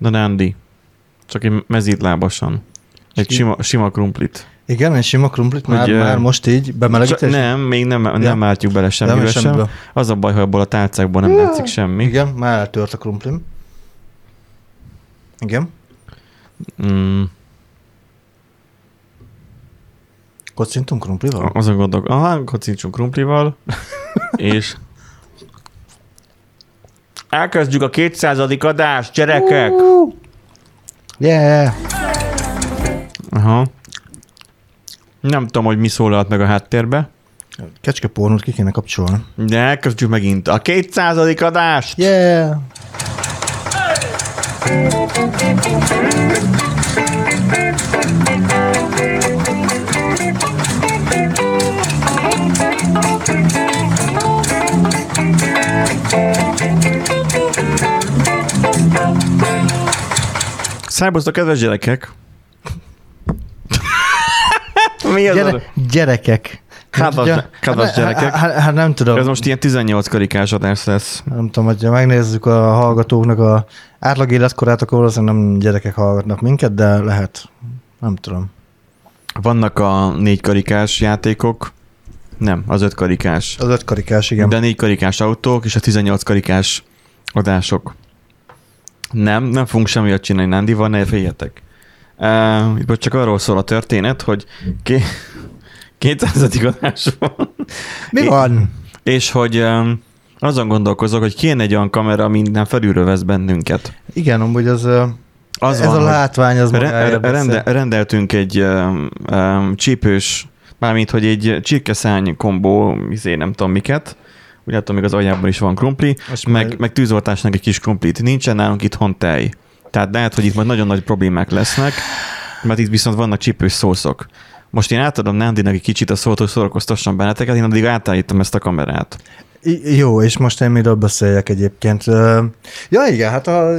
Na Nandi, csak egy mezítlábasan. Egy sima, sima krumplit. Igen, egy sima krumplit már, Hogy, már most így bemelegítés? nem, még nem, nem Ja. álltjuk bele semmibe sem. Az a baj, hogy abból a tálcákból nem Ja. látszik semmi. Igen, már eltört a krumplim. Igen. Mm, Kocintunk krumplival? azon gondolok, aha, kocincsunk krumplival, és elkezdjük a 200. adást, gyerekek! Yeah! Aha. Nem tudom, hogy mi szólalt meg a háttérbe, Kecske pornót ki kéne kapcsolni. de elkezdjük megint a 200. adást! Yeah! Szerbusztok, kedves gyerekek! mi ez? Gyere, a... gyerekek. Kedves- kedves hát- gyerekek. Hát, hát nem tudom. Ez most ilyen 18 karikás adás lesz. Nem tudom, hogyha megnézzük a hallgatóknak a átlag életkorát, akkor valószínűleg nem gyerekek hallgatnak minket, de lehet. Nem tudom. Vannak a négy karikás játékok, nem, az öt karikás. Az öt karikás, igen. De négy karikás autók és a 18 karikás adások. Nem, nem fogunk semmiért csinálni Nándival, ne féljetek. Uh, csak arról szól a történet, hogy ké- 200. adás van. Mi van? És hogy um, azon gondolkozok, hogy kéne egy olyan kamera, ami minden felülről vesz bennünket. Igen, amúgy az, Az ez van, a látvány, az Re- rende, rendeltünk egy um, um, csípős, mármint, hogy egy csirkeszány kombó, izé, nem tudom miket, úgy látom, még az aljában is van krumpli, Most meg, meg- meg tűzoltásnak egy kis krumplit. Nincsen nálunk itthon tej. Tehát lehet, hogy itt majd nagyon nagy problémák lesznek, mert itt viszont vannak csípős szószok. Most én átadom Nándinak egy kicsit a szót, hogy szórakoztasson benneteket, én addig átállítom ezt a kamerát. I- Jó, és most én miről beszéljek egyébként? Ja igen, hát a,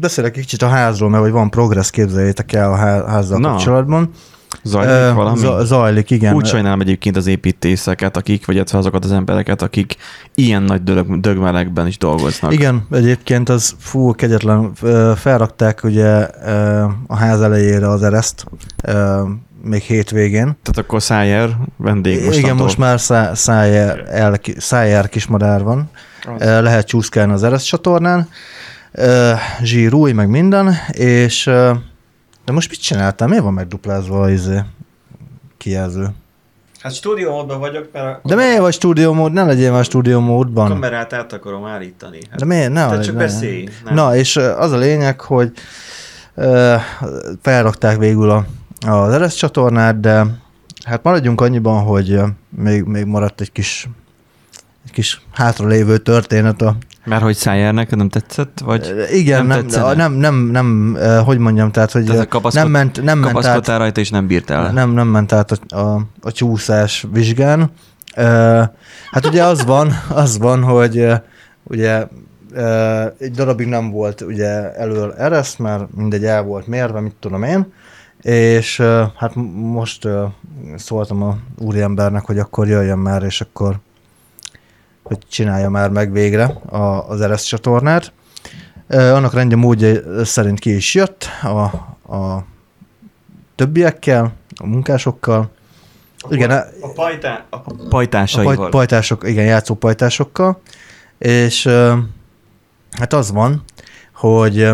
beszélek egy kicsit a házról, mert hogy van progress, képzeljétek el a há- házzal Na, kapcsolatban. Zajlik valami? za- Zajlik, igen. Úgy sajnálom egyébként az építészeket, akik, vagy illetve azokat az embereket, akik ilyen nagy dög, dögmelegben is dolgoznak. Igen, egyébként az fú, kegyetlen. Felrakták ugye a ház elejére az ereszt, még hétvégén. Tehát akkor Szájer vendég most. Igen, most már szá, szájár, el, szájár kismadár van. Ö, Lehet csúszkálni az ereszt csatornán. Zsírúj, meg minden, és de most mit csináltál? Miért van megduplázva az izé, kijelző? Hát stúdiómódban vagyok, mert a De miért vagy stúdió mód? Ne legyél már stúdió módban. kamerát át akarom állítani. Hát, De miért? Ne, te ne, csak ne. beszélj. Nem. Na, és az a lényeg, hogy ö, felrakták végül a, az Ereszt csatornát, de hát maradjunk annyiban, hogy még, még maradt egy kis egy kis hátralévő történet a Mert hogy Szájer neked nem tetszett? Vagy igen, nem nem, nem, nem, nem, hogy mondjam, tehát, hogy Tehát kapaszkod- nem ment, nem ment át, rajta, és nem bírtál? nem, nem ment át a, a, a csúszás vizsgán. Hát ugye az van, az van, hogy ugye egy darabig nem volt ugye elől ereszt, mert mindegy el volt mérve, mit tudom én, és hát most szóltam a úriembernek, hogy akkor jöjjön már, és akkor hogy csinálja már meg végre a, az ereszt csatornát. Annak rendje módja szerint ki is jött a, a többiekkel, a munkásokkal. Igen, a, A, pajtá, a a pajtásaival. paj, pajtások, igen, játszó pajtásokkal, és hát az van, hogy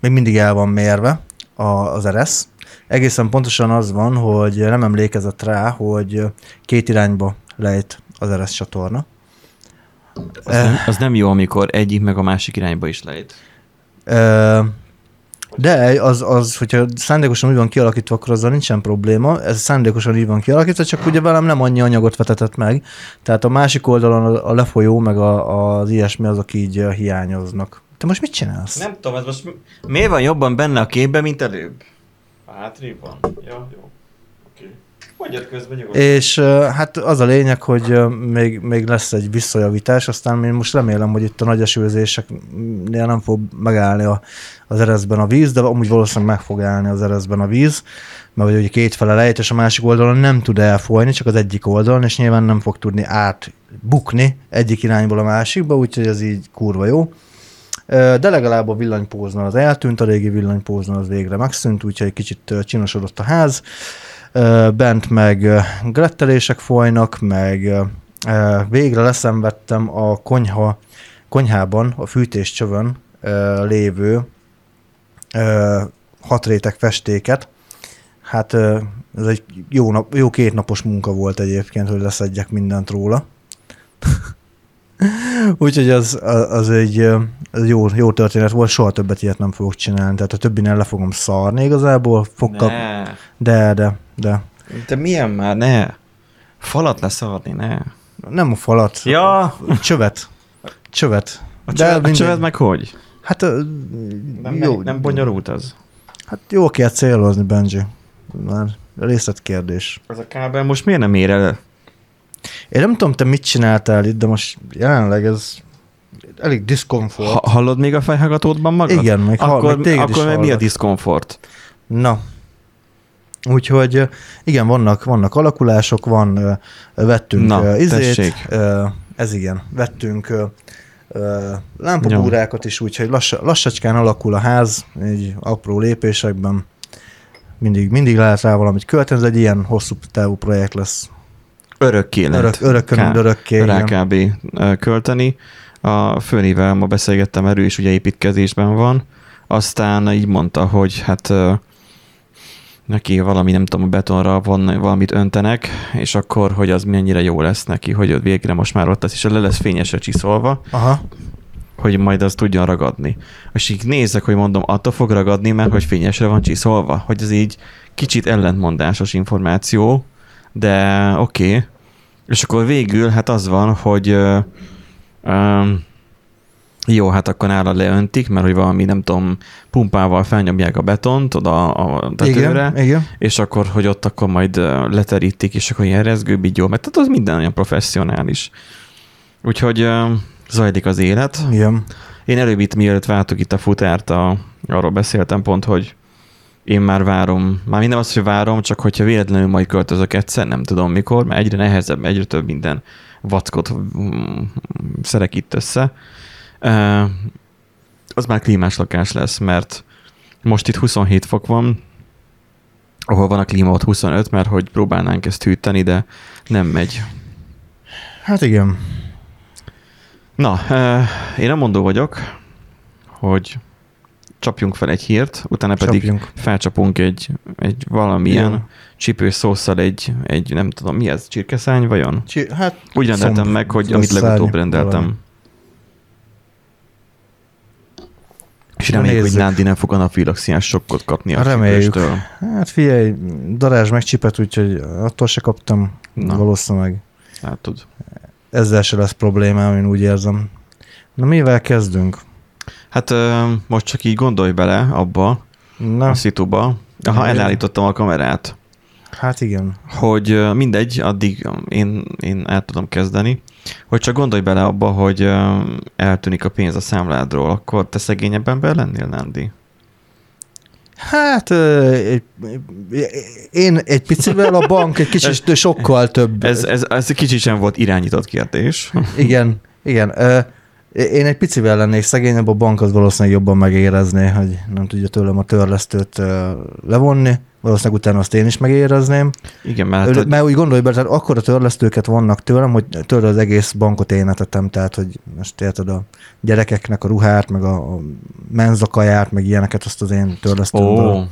még mindig el van mérve a, az eresz. Egészen pontosan az van, hogy nem emlékezett rá, hogy két irányba lejt az eresz csatorna. Az, nem, az nem jó, amikor egyik meg a másik irányba is lejt. Ö, De az, az, hogyha szándékosan úgy van kialakítva, akkor azzal nincsen probléma. Ez szándékosan így van kialakítva, csak ugye velem nem annyi anyagot vetetett meg. Tehát a másik oldalon a lefolyó, meg a, az ilyesmi, azok így ö, hiányoznak. Te most mit csinálsz? Nem tudom, ez most mi- miért van jobban benne a képben, mint előbb? Hátrébb van. Ja, jó. Mondjad közben nyugodtan. És hát az a lényeg, hogy még, még lesz egy visszajavítás, aztán én most remélem, hogy itt a nagy esőzéseknél nem fog megállni a, az ereszben a víz, de amúgy valószínűleg meg fog állni az ereszben a víz, mert ugye két fele lejt, és a másik oldalon nem tud elfolyni, csak az egyik oldalon, és nyilván nem fog tudni átbukni egyik irányból a másikba, úgyhogy ez így kurva jó. De legalább a villanypózna az eltűnt, a régi villanypózna az végre megszűnt, úgyhogy egy kicsit csinosodott a ház. Bent meg grettelések folynak, meg végre leszenvedtem a konyha, konyhában, a fűtéscsövön lévő hat réteg festéket. Hát ez egy jó, nap, jó kétnapos munka volt egyébként, hogy leszedjek mindent róla. Úgyhogy az, az egy, az jó, jó történet volt, soha többet ilyet nem fogok csinálni. Tehát a többinél le fogom szarni igazából, fog kap... De, de, de. De milyen már? Ne. Falat leszarni, ne. Nem a falat, Ja, csövet. Csövet. a csövet, a mindegy. csövet meg hogy? Hát Nem, jó, nem, bonyolult az. Hát jó kell célozni, Benji. Már részletkérdés. Az a kábel most miért nem ér el? Én nem tudom, te mit csináltál itt, de most jelenleg ez elég diszkomfort. Ha, hallod még a fejhallgatódban magad? Igen, hall- akkor, még téged is akkor mi a diszkomfort? Na. Úgyhogy igen, vannak, vannak alakulások, van, vettünk Na, izét, tessék. ez igen, vettünk lámpabúrákat is, úgyhogy lassa, lassacskán alakul a ház, így apró lépésekben. Mindig, mindig lehet rá valamit költeni, ez egy ilyen hosszú távú projekt lesz. Örökké lehet. Örök, örökön, Ká- örökké. rá kb. költeni. A főnével ma beszélgettem, erő is ugye építkezésben van. Aztán így mondta, hogy hát neki valami, nem tudom, a betonra van, valamit öntenek, és akkor, hogy az mennyire jó lesz neki, hogy ott végre most már ott lesz, és le lesz fényesre csiszolva, Aha, hogy majd az tudjon ragadni. És így nézek, hogy mondom, attól fog ragadni, mert hogy fényesre van csiszolva, hogy ez így kicsit ellentmondásos információ, de oké. Okay. És akkor végül hát az van, hogy ö, ö, jó, hát akkor nála leöntik, mert hogy valami, nem tudom, pumpával felnyomják a betont oda a tetőre, igen, igen. és akkor, hogy ott akkor majd leterítik, és akkor ilyen rezgőbigyó, mert tehát az minden olyan professzionális. Úgyhogy ö, zajlik az élet. igen. Én előbb itt, mielőtt váltok itt a futárt, a, arról beszéltem pont, hogy én már várom, már minden az, hogy várom, csak hogyha véletlenül majd költözök egyszer, nem tudom mikor, mert egyre nehezebb, egyre több minden vackot mm, szerek itt össze. Az már klímás lakás lesz, mert most itt 27 fok van, ahol van a klíma, ott 25, mert hogy próbálnánk ezt hűteni, de nem megy. Hát igen. Na, én nem mondó vagyok, hogy csapjunk fel egy hírt, utána pedig Csapjunk. felcsapunk egy, egy valamilyen Jó. csípős szószal egy, egy, nem tudom, mi ez, csirkeszány vajon? Csi- hát Úgy rendeltem szomb- meg, hogy amit legutóbb rendeltem. valami. És reméljük, hogy. Nándi nem fog anafilaxiás sokkot kapni a Reméljük. csípőstől. Hát figyelj, darázs meg csipet, úgyhogy attól se kaptam. Na. valószínűleg. Látod. Ezzel se lesz problémám, én úgy érzem. Na mivel kezdünk? Hát most csak így gondolj bele abba, Na, a szituba, ha elállítottam a kamerát, hát igen. hogy mindegy, addig én, én el tudom kezdeni, hogy csak gondolj bele abba, hogy eltűnik a pénz a számládról, akkor te szegényebb ember lennél, Nándi? Hát én egy picivel, a bank egy kicsit sokkal több. Ez, ez, ez kicsit sem volt irányított kérdés. Igen, igen. Én egy picivel lennék szegényebb, a bank az valószínűleg jobban megérezné, hogy nem tudja tőlem a törlesztőt levonni. Valószínűleg utána azt én is megérezném. Igen, mert Hát, hát, Mert úgy gondolj bele, tehát akkora törlesztőket vannak tőlem, hogy tőle az egész bankot én etettem, tehát hogy most érted a gyerekeknek a ruhát, meg a, a menzakaját, meg ilyeneket, azt az én törlesztőmből. ó,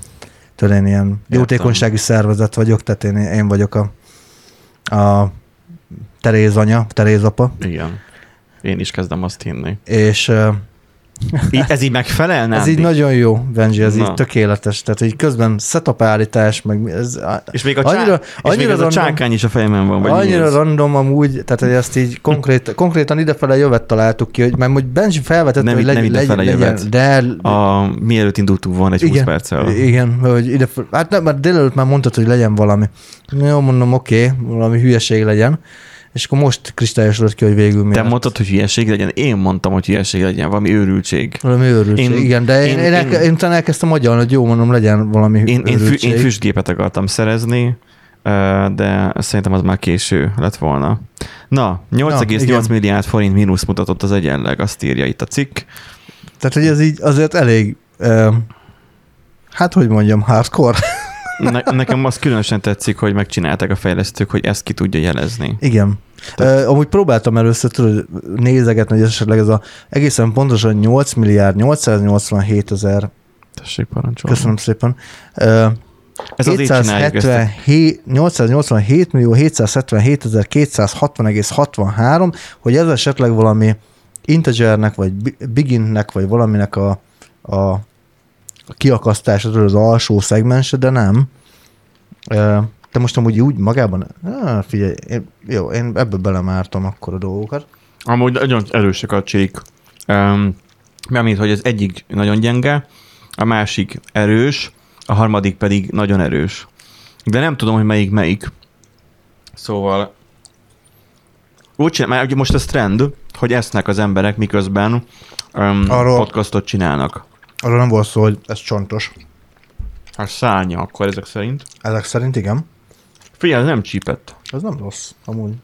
Tőle én ilyen jótékonysági szervezet vagyok, tehát én, én vagyok a, a Teréz anya, Teréz apa, igen. Én is kezdem azt hinni. és ö, Í- Ez így megfelel, ez Nándi? így nagyon jó, Benji, ez Na. így tökéletes, tehát így közben setup állítás, meg ez, És még a, csá... Annyira- és még az a random- csákány is a fejemben van, vagy Annyira ez? random amúgy, tehát hogy ezt így konkrét, konkrétan idefele jövet találtuk ki, hogy mert hogy Benji felvetett, Nem hogy itt- nem idefele legyen, jövet. de A, mielőtt indultunk volna egy 20 igen, perccel. igen, hogy ide, hát nem, mert délelőtt már mondtad, hogy legyen valami. Jó, mondom, oké, okay, valami hülyeség legyen. És akkor most kristályosodott ki, hogy végül mi Te lett. mondtad, hogy hülyeség legyen, én mondtam, hogy hülyeség legyen, valami őrültség. Valami őrültség, Én- igen, de én, én- én, én, én- én, elkezdtem agyalni, hogy jó, mondom, legyen valami Én, én, őrültség. én füstgépet akartam szerezni, de szerintem az már késő lett volna. Na, 8,8 igen. milliárd forint mínusz mutatott az egyenleg, azt írja itt a cikk. Tehát, hogy ez így azért elég, hát hogy mondjam, hardcore. Ne, nekem az különösen tetszik, hogy megcsinálták a fejlesztők, hogy ezt ki tudja jelezni. Igen. Uh, amúgy próbáltam először tudod, nézegetni, hogy esetleg ez a egészen pontosan 8 milliárd 887 ezer, Tessék parancsolni. köszönöm szépen, uh, Ez az így csináljuk ezt. a- 777, 887 millió 777 ezer 260,63, hogy ez esetleg valami integernek, vagy bi- beginnek, vagy valaminek a, a, a kiakasztása tudod, az alsó szegmense, de nem. De most amúgy úgy magában, ah, figyelj, én, jó, én ebből belemártam akkor a dolgokat. Amúgy nagyon erősek a csík. Um, Mármint, hogy az egyik nagyon gyenge, a másik erős, a harmadik pedig nagyon erős. De nem tudom, hogy melyik melyik. Szóval úgy csinál, mert most ez trend, hogy esznek az emberek, miközben um, Arról- podcastot csinálnak. Arról nem volt szó, hogy ez csontos. Hát szárnya akkor ezek szerint. Ezek szerint igen. Figyelj, ez nem csípett. Ez nem rossz, amúgy.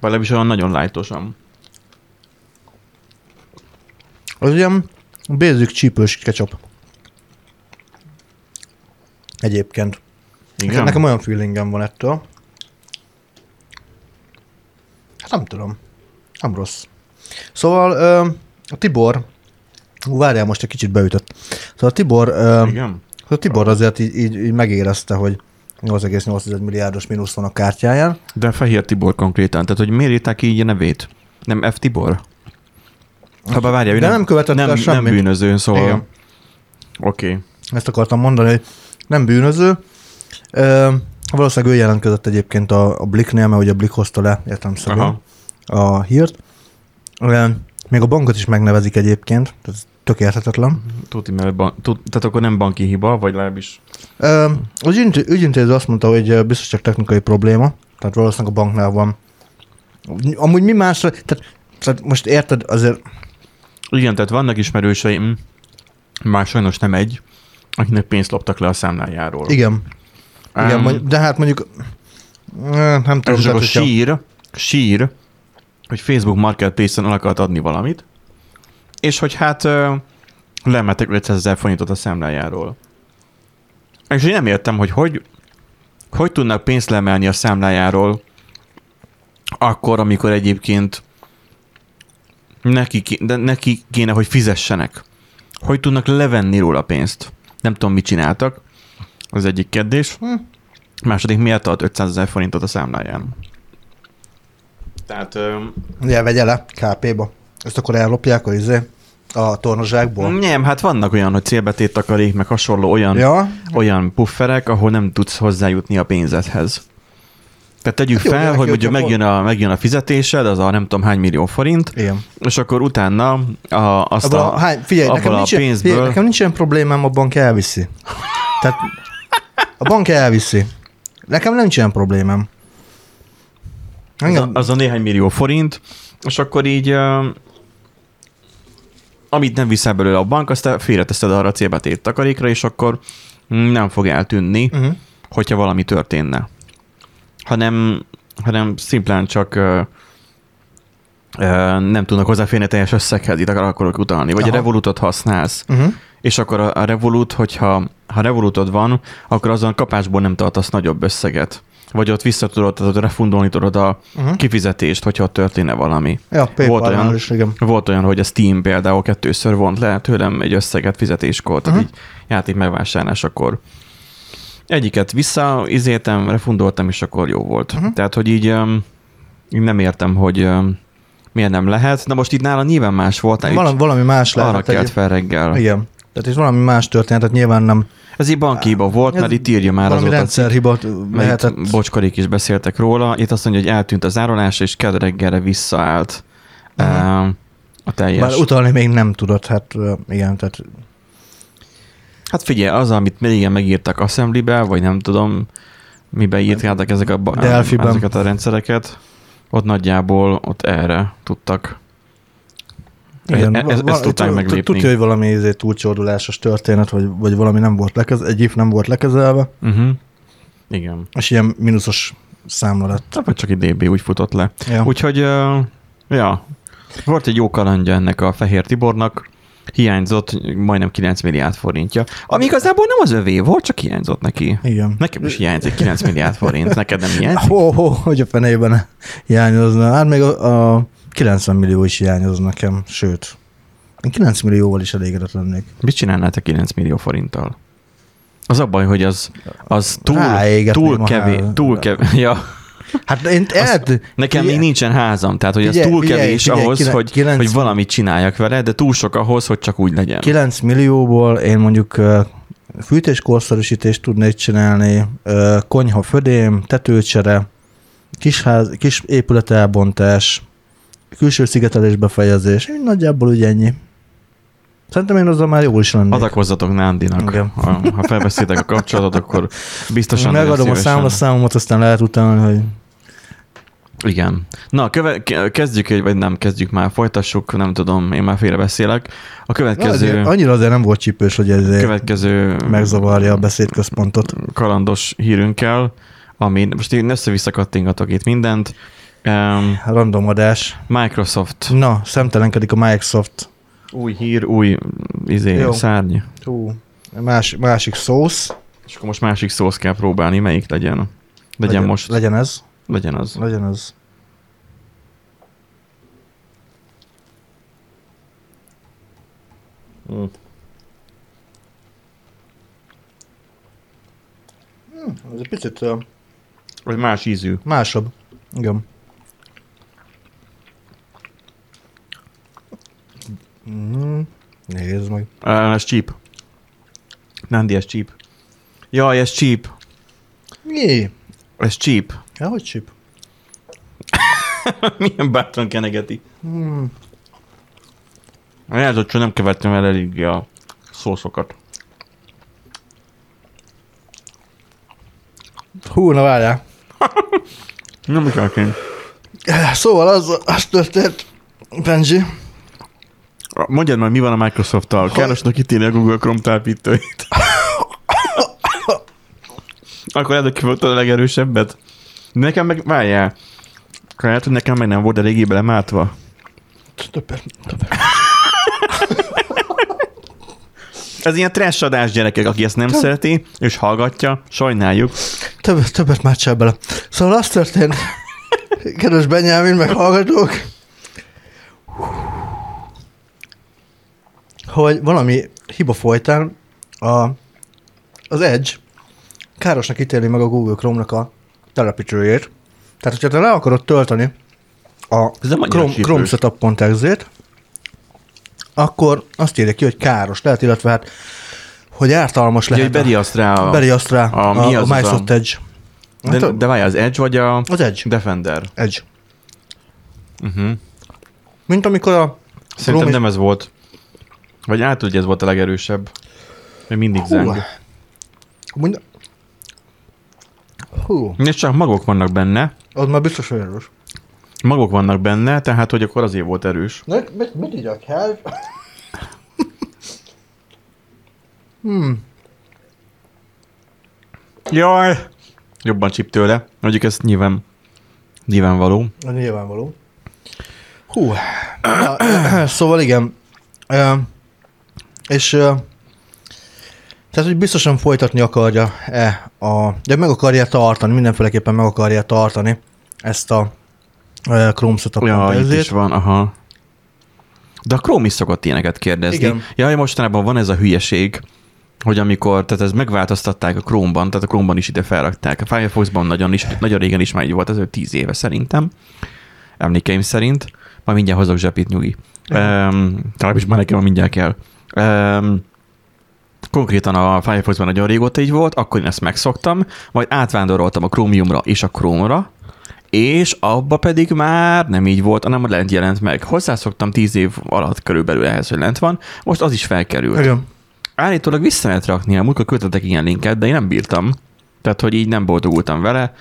Legalábbis olyan nagyon lájtosan. Az ilyen basic csípős ketchup. Egyébként. Igen? Nekem, nekem olyan feelingem van ettől. Hát nem tudom. Nem rossz. Szóval a Tibor, várjál, most egy kicsit beütött. Szóval Tibor, Igen? a Tibor azért így, így, így megérezte, hogy 8,8 milliárdos mínusz van a kártyáján. De Fehér Tibor konkrétan. Tehát, hogy miért írták így a nevét? Nem F. Tibor? Ha bár várjál, De nem követett nem, el nem semmit. bűnöző, szóval... Oké. Okay. Ezt akartam mondani, hogy nem bűnöző. Ö, valószínűleg ő jelentkezett egyébként a, a Blicknél, mert ugye a Blick hozta le értelemszerűen a hírt. Még a bankot is megnevezik egyébként, ez tök érthetetlen. Tuti, mert ban- tud, tehát akkor nem banki hiba, vagy legalábbis... Ö, Az ügyinté- ügyintéző azt mondta, hogy biztos csak technikai probléma, tehát valószínűleg a banknál van. Amúgy mi másra, tehát, tehát most érted, azért Igen, tehát vannak ismerőseim, már sajnos nem egy, akinek pénzt loptak le a számlájáról. igen, igen Ám, mondj- de hát mondjuk nem tudom, Ez csak a sír, sír, hogy Facebook Marketplace-en el akart adni valamit, és hogy hát ö, lemettek 500 ezer forintot a számlájáról. És én nem értem, hogy hogy, hogy tudnak pénzt lemelni a számlájáról akkor, amikor egyébként neki, de neki kéne, hogy fizessenek. Hogy tudnak levenni róla pénzt? Nem tudom, mit csináltak. Az egyik kérdés. Hm. Második, miért ad 500 ezer forintot a számláján? Tehát... Ö, Ugye vegye le KP-ba. Ezt akkor ellopják a, izé, a tornozsákból. nem, hát vannak olyan, hogy célbetét takarék, meg hasonló olyan, ja. Olyan pufferek, ahol nem tudsz hozzájutni a pénzedhez. Tehát tegyük Hát jó, fel, hogy hogyha megjön a, megjön a fizetésed, az a nem tudom hány millió forint, igen. és akkor utána a, azt Abba a, a, hány, figyelj, nekem a nincs, pénzből... figyelj, nekem nincs ilyen problémám, a bank elviszi. Tehát a bank elviszi. Nekem nincs ilyen problémám. az, Engem, a, az a néhány millió forint, és akkor így amit nem viszel belőle a bank, azt te félreteszed arra a célbetét takarékra, és akkor nem fog eltűnni, uh-huh. hogyha valami történne. Hanem, hanem szimplán csak uh, nem tudnak hozzáférni a teljes összeghez, itt akarok utalni. Vagy Aha. a Revolutot használsz, Uh-huh. és akkor a, a Revolut, hogyha ha Revolutod van, akkor azon kapásból nem tartasz nagyobb összeget. Vagy ott vissza tudod, tehát refundolni tudod a Uh-huh. kifizetést, hogyha ott történne valami. Ja, Volt olyan- is, igen. Volt olyan, hogy a Steam például kettőször vont le tőlem egy összeget fizetéskor, tehát Mhm. így játék megvásárlásakor. Egyiket vissza, izéltem, refundoltam, és akkor jó volt. Mhm. Tehát, hogy így, um, nem értem, hogy um, miért nem lehet. Na most itt nála nyilván más volt, Valami, valami, más arra lehet. kelt Egy, fel reggel. igen. Tehát itt valami más történt, tehát nyilván nem Ez így banki hiba volt, Ez mert itt írja már azóta, rendszerhiba lehetett. Bocskarik is beszéltek róla. Itt azt mondja, hogy eltűnt az árulás, és kedd reggelre visszaállt Mhm. uh, a teljes. Bár utalni még nem tudott, hát igen, tehát Hát figyelj, az, amit régen megírtak Assembly-be, vagy nem tudom, miben írták ezek a, Delphi-ben. ezeket a rendszereket, ott nagyjából ott erre tudtak. Igen. E- e- ezt tudták tud- meglépni. Tudja, hogy valami izé túlcsordulásos történet, vagy, vagy valami nem volt lekez, egy if nem volt lekezelve, Uh-huh. Igen. és ilyen mínuszos számla lett. Hát, vagy csak egy DB úgy futott le. Ja. Úgyhogy, uh, ja, volt egy jó kalandja ennek a Fehér Tibornak, hiányzott majdnem 9 milliárd forintja. Ami igazából nem az övé volt, csak hiányzott neki. Igen. Nekem is hiányzik 9 milliárd forint, neked nem hiányzik? Hó, hó, hogy a fenében hiányozna. Hát még a, a 90 millió is hiányoz nekem, sőt. Én 9 millióval is elégedett lennék. Mit csinálnál te 9 millió forinttal? Az a baj, hogy az, az túl, túl kevés. Túl kevés. Ja. Hát én el, Nekem még nincsen házam, tehát hogy ez Figyelj, túl figyelj, kevés figyelj, ahhoz, kilen- hogy, kilenc- hogy valamit csináljak vele, de túl sok ahhoz, hogy csak úgy legyen. 9 millióból én mondjuk fűtéskorszerűsítést tudnék csinálni, konyha födém, tetőcsere, kis épület elbontás, külső szigetelés befejezés, nagyjából úgy ennyi. Szerintem én azzal már jól is lennék. Adakozzatok Nándinak. Igen. Ha, ha felveszitek a kapcsolatot, akkor biztosan Megadom a számlaszámomat, aztán lehet utána, hogy Igen. Na, köve, ke- kezdjük, vagy nem kezdjük már, folytassuk, nem tudom, én már félrebeszélek. A következő, azért, annyira azért nem volt csípős, hogy ez következő megzavarja a beszédközpontot. kalandos hírünkkel, ami most én össze-vissza kattingatok itt mindent. Um, Random adás. Microsoft. Na, szemtelenkedik a Microsoft. Új hír, új izé, Jó. szárny. Hú, más, másik szósz. És akkor most másik szósz kell próbálni, melyik legyen. Legyen, legyen most, Legyen ez. legyen az. Legyen ez. Mm. Hmm, ez egy picit uh, Vagy más ízű. másabb. Igen. Mm, nézd meg. Uh, ez cheap. Nandi, ez cheap. Jaj, ez cheap. Mi? Ez cheap. Ja, hogy csip? Milyen bátran kenegeti. Hmm. Lehet, hogy nem követtem el eléggé a szószokat. Hú, na várjál. Nem elként. Szóval az, az történt, Benji, Mondjad már, mi van a Microsoft-tal. Károsnak ítélni a Google Chrome tápítőit. Akkor ez a kiváltad a legerősebbet. Nekem meg, várjál. Lehet, hogy nekem meg nem volt eléggé belemátva. többet, többet. Ez ilyen trash adás gyerekek, aki ezt nem szereti, és hallgatja, sajnáljuk. Többet, többet már csinál bele. Szóval az történt, kedves Benyámin, meg hallgatók, hogy valami hiba folytán a, az Edge károsnak ítéli meg a Google Chrome-nak a telepítőjét. Tehát, hogyha te le akarod tölteni a Chrome. Chrome setup.exe-t, akkor azt írja ki, hogy káros lehet, illetve hát, hogy ártalmas Ugye, hogy lehet. beriaszt rá a... Beriaszt rá a- a, mi a, a a- Edge. Hát De, a- de várjál, az Edge vagy a Az Edge. Defender? Edge. Uh-huh. Mint amikor a... Szerintem Chrome nem ez volt. Vagy át hogy ez volt a legerősebb. Még mindig zeng. Mind... Hú, És csak magok vannak benne. az már biztos, hogy erős. Magok vannak benne, tehát hogy akkor azért volt erős. Ne, mit, mit így a kell? hmm. Jaj! Jobban csip tőle. Mondjuk ez nyilván nyilvánvaló. Na, nyilvánvaló. Hú. Na, szóval igen. Ö, és tehát, hogy biztosan folytatni akarja-e a, de meg akarja tartani, mindenféleképpen meg akarja tartani ezt a Chrome setup Ja, itt is van, aha. De a Chrome is szokott ilyeneket kérdezni. Igen. Jaj, mostanában van ez a hülyeség, hogy amikor, tehát ez megváltoztatták a Chrome-ban, tehát a Chrome-ban is ide felrakták. A Firefox-ban nagyon, is, nagyon régen is már így volt, ez 10 éve szerintem, emlékeim szerint. Majd mindjárt hozok zsepit, nyugi. Um, talán is már nekem mindjárt kell. Um, konkrétan a Firefox-ban nagyon régóta így volt, akkor én ezt megszoktam, majd átvándoroltam a Chromiumra és a Chrome-ra, és abba pedig már nem így volt, hanem a lent jelent meg. Hozzászoktam 10 év alatt körülbelül ehhez, hogy lent van, most az is felkerült. Igen. Állítólag vissza lehet rakni, a múltkor küldtetek ilyen linket, de én nem bírtam. Tehát, hogy így nem boldogultam vele.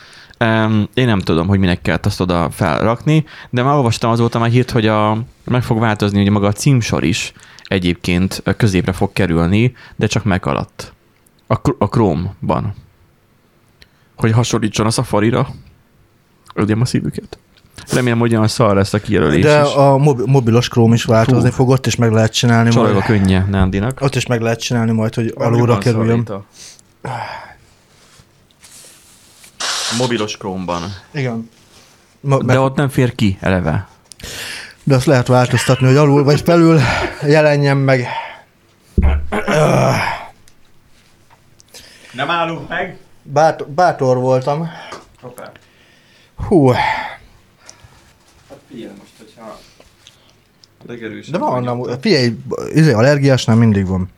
Um, én nem tudom, hogy minek kellett azt oda felrakni, de már olvastam azóta már hírt, hogy a, meg fog változni, hogy maga a címsor is egyébként középre fog kerülni, de csak meg alatt. A, a Chrome-ban. Hogy hasonlítson a Safari-ra. Ödjem a szívüket. Remélem, hogy olyan szar lesz a kijelölés De is. a mobi- mobilos Chrome is változni Fú. fog, ott is meg lehet csinálni Csalog a könnye Nándinak. Ott is meg lehet csinálni majd, hogy alulra kerüljön. szalita. Mobilos Chrome-ban. Igen. Ma, De de, ott nem fér ki eleve. de azt lehet változtatni, hogy alul vagy felül jelenjen meg. Nem állunk meg? Bátor, bátor voltam. Hoppá. Hú, Hát figyelj most, hogyha a legerősebb de van, nem, figyelj, izé, allergiásnál mindig van.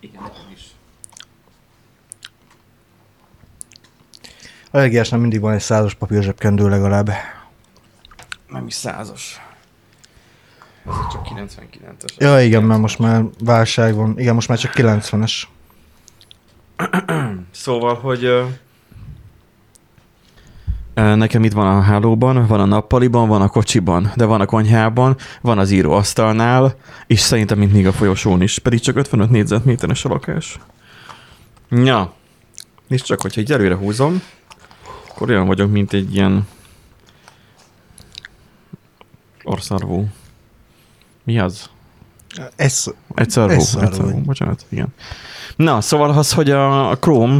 Igen, nekem is. Allergiásnál mindig van egy százas papír zsebkendő legalább. Nem is százas. Ez csak 99-es. Ja, igen, mert most már válság van. Igen, most már csak 90-es. Szóval, hogy ö, nekem itt van a hálóban, van a nappaliban, van a kocsiban, de van a konyhában, van az íróasztalnál, és szerintem mint még a folyosón is, pedig csak 55 négyzetméteres a lakás. Ja, és csak, hogyha így előre húzom, akkor olyan vagyok, mint egy ilyen orszarvó. Mi az? Ez, Egy szarvó. Egy Egy szarvó. szarvó, bocsánat, igen. Na, szóval az, hogy a, a Chrome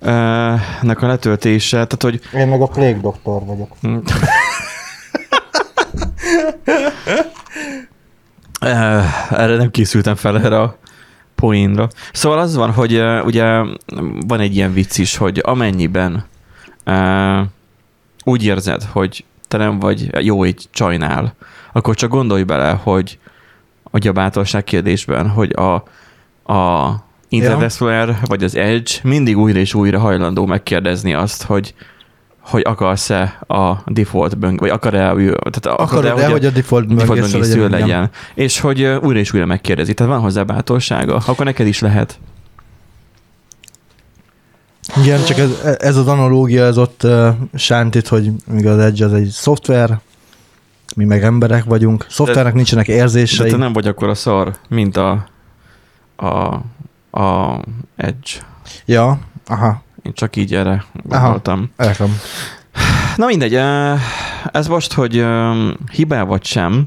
uh, nek a letöltése, tehát hogy én meg a Plague doktor vagyok. Uh, erre nem készültem fel erre a poénra. Szóval az van, hogy uh, ugye van egy ilyen vicc is, hogy amennyiben uh, úgy érzed, hogy te nem vagy jó egy csajnál, akkor csak gondolj bele, hogy, hogy a bátorság kérdésben, hogy a, a Internet Ja. Vagy az Edge mindig újra és újra hajlandó megkérdezni azt, hogy hogy akarsz-e a default böng, vagy akar-e, tehát Akarod hogy el, a- hogy a default böngésző legyen? legyen. És hogy újra és újra megkérdezi. Tehát van hozzá bátorsága. Akkor neked is lehet. Igen, csak ez, ez az analógia, ez ott uh, sántít, hogy még az Edge az egy szoftver, mi meg emberek vagyunk. Szoftvernek nincsenek De érzései. te nem vagy akkor a szar, mint a, a, a Edge. Ja, aha, Én csak így erre gondoltam. elkem. Na mindegy, ez most, hogy ö, hiba vagy sem,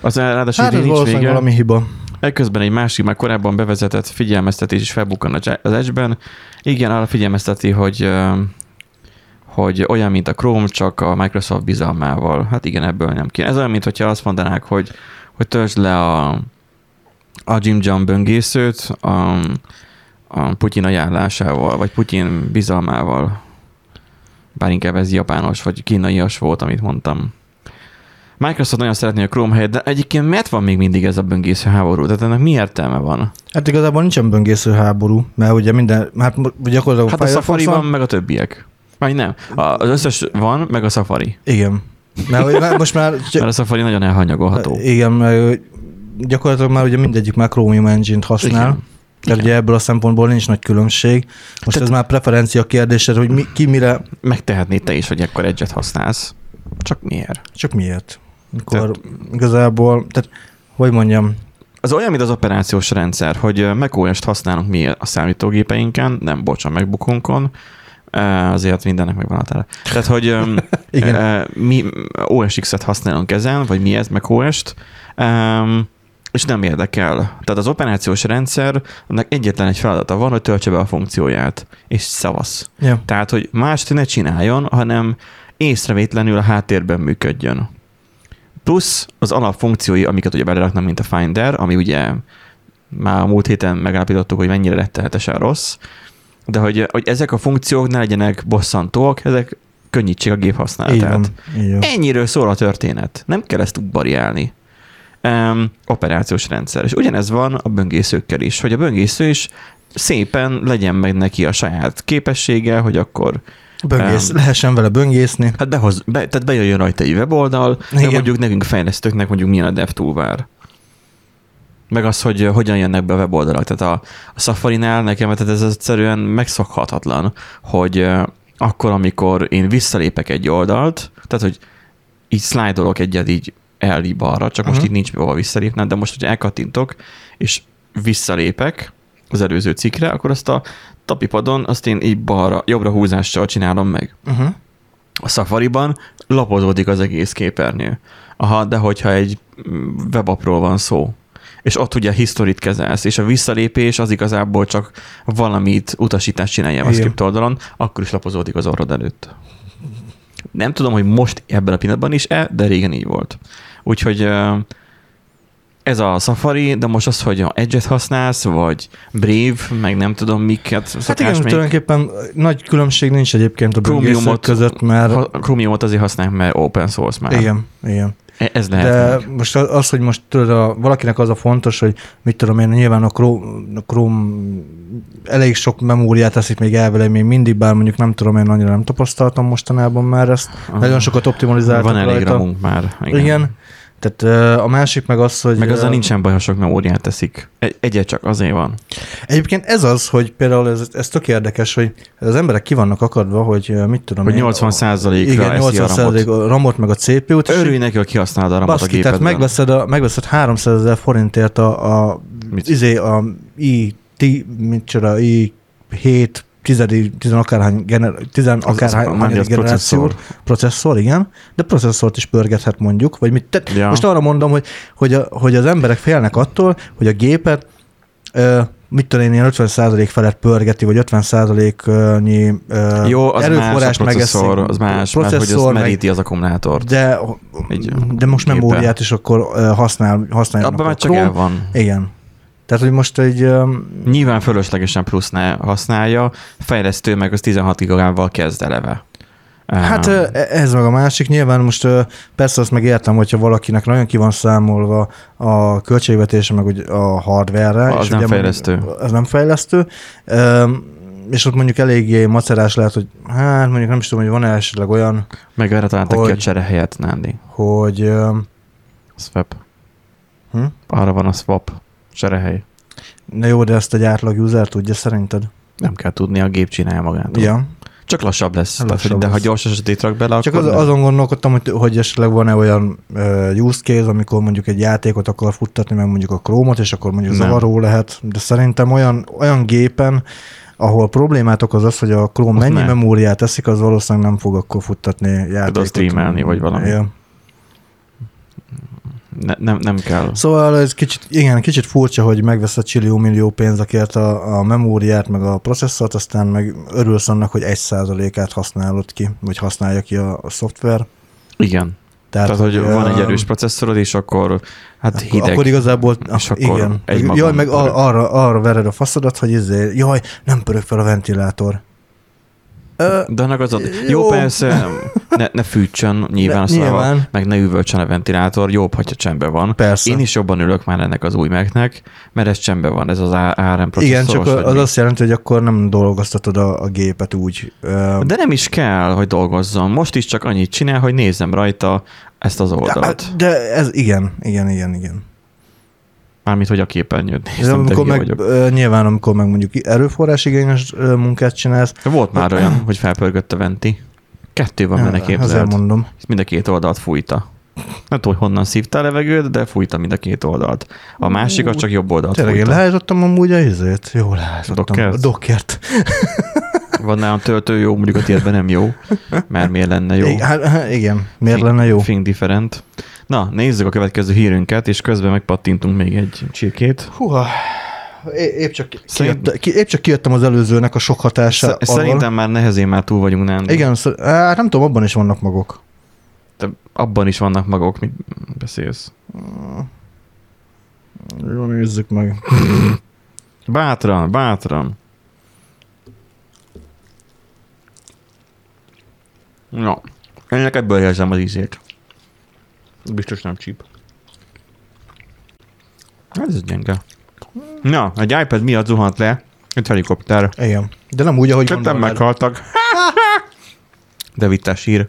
az ráadásul Hát ez nincs vége. valami hiba. Ekközben egy másik, már korábban bevezetett figyelmeztetés is felbukkan az Edge-ben. Igen, arra figyelmezteti, hogy hogy olyan, mint a Chrome, csak a Microsoft bizalmával. Hát igen, ebből nem kéne. Ez olyan, mint hogyha azt mondanák, hogy, hogy töltsd le a, a Jim John böngészőt a, a Putyin ajánlásával, vagy Putyin bizalmával. Bár inkább ez japános, vagy kínaias volt, amit mondtam. Microsoft nagyon szeretné a Chrome helyet, de egyébként miért van még mindig ez a böngésző háború? Tehát ennek mi értelme van? Hát igazából nincsen böngésző háború, mert ugye minden, hát gyakorlatilag Hát a Firefox Safari van, meg a többiek. Vagy nem. A- Az összes van, meg a Safari. Igen. Mert, már most már... Mert a Safari nagyon elhanyagolható. Igen, mert gyakorlatilag már ugye mindegyik már Chromium Engine-t használ. Igen. Tehát ugye ebből a szempontból nincs nagy különbség. Most Tehát- ez már preferencia kérdése, hogy mi, ki mire, Megtehetnéd te is, hogy ekkor egyet használsz. Csak miért? csak miért. Mikor igazából, tehát hogy mondjam, Az olyan, mint az operációs rendszer, hogy macOS-t használunk mi a számítógépeinken, nem bocs, a MacBookunkon, Eh, azért mindennek megvan a tere. Tehát, hogy Igen. mi OS X-et használunk ezen, vagy mi ez, meg OS-t, és nem érdekel. Tehát az operációs rendszer, annak egyetlen egy feladata van, hogy töltse be a funkcióját, és szavasz. ja. Tehát, hogy mást ne csináljon, hanem észrevétlenül a háttérben működjön. Plusz az alapfunkciói, amiket ugye beleraknak, mint a Finder, ami ugye már a múlt héten megállapítottuk, hogy mennyire rettenetesen rossz, de hogy, hogy ezek a funkciók ne legyenek bosszantóak, ezek könnyítsék a gép használatát. Így van. Ennyiről szól a történet. Nem kell ezt bariálni. Um, operációs rendszer. És ugyanez van a böngészőkkel is, hogy a böngésző is szépen legyen meg neki a saját képessége, hogy akkor Böngész, Em. lehessen vele böngészni. hát behoz, be, tehát bejöjjön rajta egy weboldal, de Igen. mondjuk nekünk fejlesztőknek mondjuk milyen a DevToolbar. Meg az, hogy hogyan jönnek be a weboldalak. Tehát a, a Safari-nál nekem tehát ez egyszerűen megszokhatatlan, hogy akkor, amikor én visszalépek egy oldalt, tehát, hogy így szlájdolok egyet így el így balra, csak most Mhm. itt nincs hova visszalépnem, de most, hogy elkattintok, és visszalépek az előző cikkre, akkor azt a tapipadon azt én így balra, jobbra húzással csinálom meg. Uh-huh. A Safari-ban lapozódik az egész képernyő. Aha, de hogyha egy webapról van szó, és ott ugye historit kezelsz, és a visszalépés az igazából csak valamit utasítást csinálja a script oldalon, akkor is lapozódik az orrod előtt. Nem tudom, hogy most ebben a pillanatban is-e, de régen így volt. Úgyhogy ez a Safari, de most az, hogy Edge-et használsz, vagy Brave, meg nem tudom miket Hát igen, még. tulajdonképpen nagy különbség nincs egyébként a Chromiumot- között, mert Ha- Chromiumot azért használják, mert open source már. igen, igen. E- Ez lehet. De még. most az, hogy most tudod, a, valakinek az a fontos, hogy mit tudom én, nyilván a Chrome, a Chrome elég sok memóriát teszik még elvele, még mindig, bár mondjuk nem tudom, én annyira nem tapasztaltam mostanában már ezt. Aha. Nagyon sokat optimalizáltak Van elég rajta. már. Igen. igen. Tehát a másik meg az, hogy... Meg azzal nincsen baj, ha sok memóriát teszik. Egy, egyet csak azért van. Egyébként ez az, hogy például ez, ez tök érdekes, hogy az emberek ki vannak akadva, hogy mit tudom Hogy én, 80 százalékra igen, eszi a 80 ramot. a ramot, meg a CPU-t. Örülj neki, hogy kihasználod a ramot a Baszki, tehát gépedben. megveszed, a, megveszed 300 ezer forintért a, a izé, a i, ti, csinál, i 7 tizedi, tizen akárhány, gener, tizen Az- az- akárhány már az generáció processzor. processzor, igen, de processzort is pörgethet mondjuk, vagy mit, tehát Ja. most arra mondom, hogy, hogy, a, hogy az emberek félnek attól, hogy a gépet ö, mit tudom én, ilyen 50% felett pörgeti, vagy 50%-nyi ö, Jó, az más erőforrást processzor, az más, mert hogy az processzor, meríti az akkumulátort. de, Egy de most memóriát is akkor használ, használják. Abban már csak el van. Igen. Tehát, hogy most egy... öm, Nyilván fölöslegesen plusz ne használja, fejlesztő meg az 16 gigával kezd eleve. Hát Um, ö, ez meg a másik. Nyilván most persze azt meg értem, hogyha valakinek nagyon ki van számolva a költségvetése, meg a hardware-re. Az és nem ugye fejlesztő. Az nem fejlesztő. És ott mondjuk eléggé macerás lehet, hogy hát mondjuk nem is tudom, hogy van-e esetleg olyan, meg erre találtak ki a hogy- csere helyett, Nándi. hogy Swap. hm? Arra van a swap. Cserehely. na jó, de ezt egy átlag user tudja szerinted? Nem kell tudni, a gép csinálja magától. Ja. Csak lassabb lesz. Lassabb Tehát, hogy, de ha lesz. gyors esetét rak bele, Csak akkor az, nem. azon gondolkodtam, hogy, hogy esetleg van-e olyan uh, use case, amikor mondjuk egy játékot akar futtatni, meg mondjuk a Chrome-ot, és akkor mondjuk Nem. zavaró lehet, de szerintem olyan, olyan gépen, ahol problémát okoz az, hogy a Chrome Azt mennyi nem. memóriát teszik, az valószínűleg nem fog akkor futtatni játékot. streamelni, vagy valami. Ja. Ne, nem, nem kell. Szóval ez kicsit, igen, kicsit furcsa, hogy megvesz a csillió millió pénzekért a, a memóriát, meg a processzort, aztán meg örülsz annak, hogy egy százalékát használod ki, vagy használja ki a, a szoftver. Igen. Tehát, Tehát hogy van egy erős processzorod, és akkor hát Akkor, hideg. akkor igazából, és ak- akkor igen. egy Jaj, meg ar- arra, arra vered a faszodat, hogy izé, jaj, nem pörög fel a ventilátor. De annak az a... Jó, Jó. persze, ne, ne fűtsön nyilván, Ne- a szava, nyilván. meg ne üvöltsön a ventilátor, jobb, hogyha csendben van. Persze. Én is jobban ülök már ennek az új megnek, mert ez csendben van, ez az ARM processzoros. igen, csak az mi. azt jelenti, hogy akkor nem dolgoztatod a, a gépet úgy. De nem is kell, hogy dolgozzon. Most is csak annyit csinál, hogy nézzem rajta ezt az oldalt. de, de ez igen, igen, igen, igen. Mármint, hogy a képernyőt de amikor meg, vagyok. nyilván, amikor meg mondjuk erőforrás igényes ö, munkát csinálsz, Volt már olyan, hogy felpörgött a venti. Kettő van benne képzelt. mondom. Mind a két oldalt fújta. Nem tudom, hogy honnan szívta a levegőt, de fújta mind a két oldalt. A másik az csak jobb oldalt Tényleg én fújta. leállítottam amúgy a izét. Jó, leállítottam. Dockert? A dockert. Van nálam töltő jó, mondjuk a tiédben nem jó. Mert miért lenne jó? Igen, hát, hát igen, miért lenne jó? Think different. Na, nézzük a következő hírünket, és közben megpattintunk még egy csirkét. Húha, é- épp csak, Szerint- kijött, ki, épp csak kijöttem az előzőnek a sok hatása Sz- Szerintem már nehezén már túl vagyunk, nem? Igen, szor, á, nem tudom, abban is vannak magok. De abban is vannak magok, mit beszélsz. Jó, nézzük meg. Bátran, bátran. Na, ennek ebből érzem az ízét. Biztos nem csíp. Ez gyenge. Na, egy iPad miatt zuhant le egy helikopter. Igen. De nem úgy, ahogy Ketten meghaltak. De vittás sír.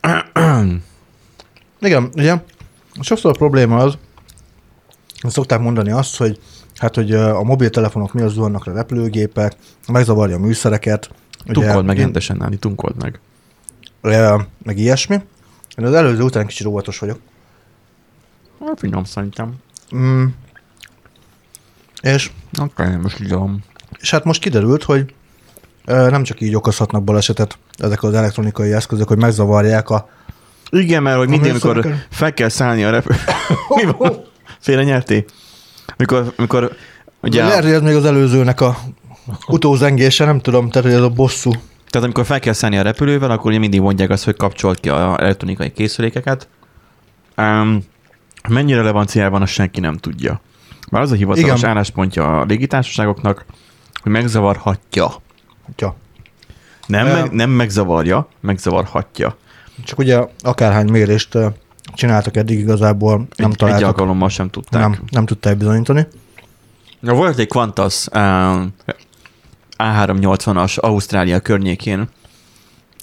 Igen, ugye? Sokszor a probléma az, szokták mondani azt, hogy hát, hogy a mobiltelefonok miatt zuhannak le repülőgépek, megzavarja a műszereket. Tunkold meg én- rendesen, Nádi, tunkold meg. ö, meg ilyesmi. Én az előző után kicsit óvatos vagyok. Hát finom szerintem. Mm. És, nem most tudom. és hát most kiderült, hogy nem csak így okozhatnak balesetet ezek az elektronikai eszközök, hogy megzavarják a... Igen, mert hogy mindig, amikor Ami fel kell szállni a repül... Mi van? Félre nyerté? Mikor, mikor Ugye, ugye, Lehet, hogy ez még az előzőnek a utózengése, nem tudom, tehát hogy ez a bosszú. Tehát amikor fel kell szállni a repülővel, akkor ugye mindig mondják azt, hogy kapcsolt ki a elektronikai készülékeket. Um, mennyi relevanciája van, azt senki nem tudja. Már az a hivatalos Igen. álláspontja a légitársaságoknak, hogy megzavarhatja. Ja. Nem, Ö, meg, nem megzavarja, megzavarhatja. Csak ugye akárhány mérést csináltak eddig igazából, nem egy, egy találtak. alkalommal sem tudták. Nem, nem tudták bizonyítani. Na, volt egy Qantas um, A380-as Ausztrália környékén.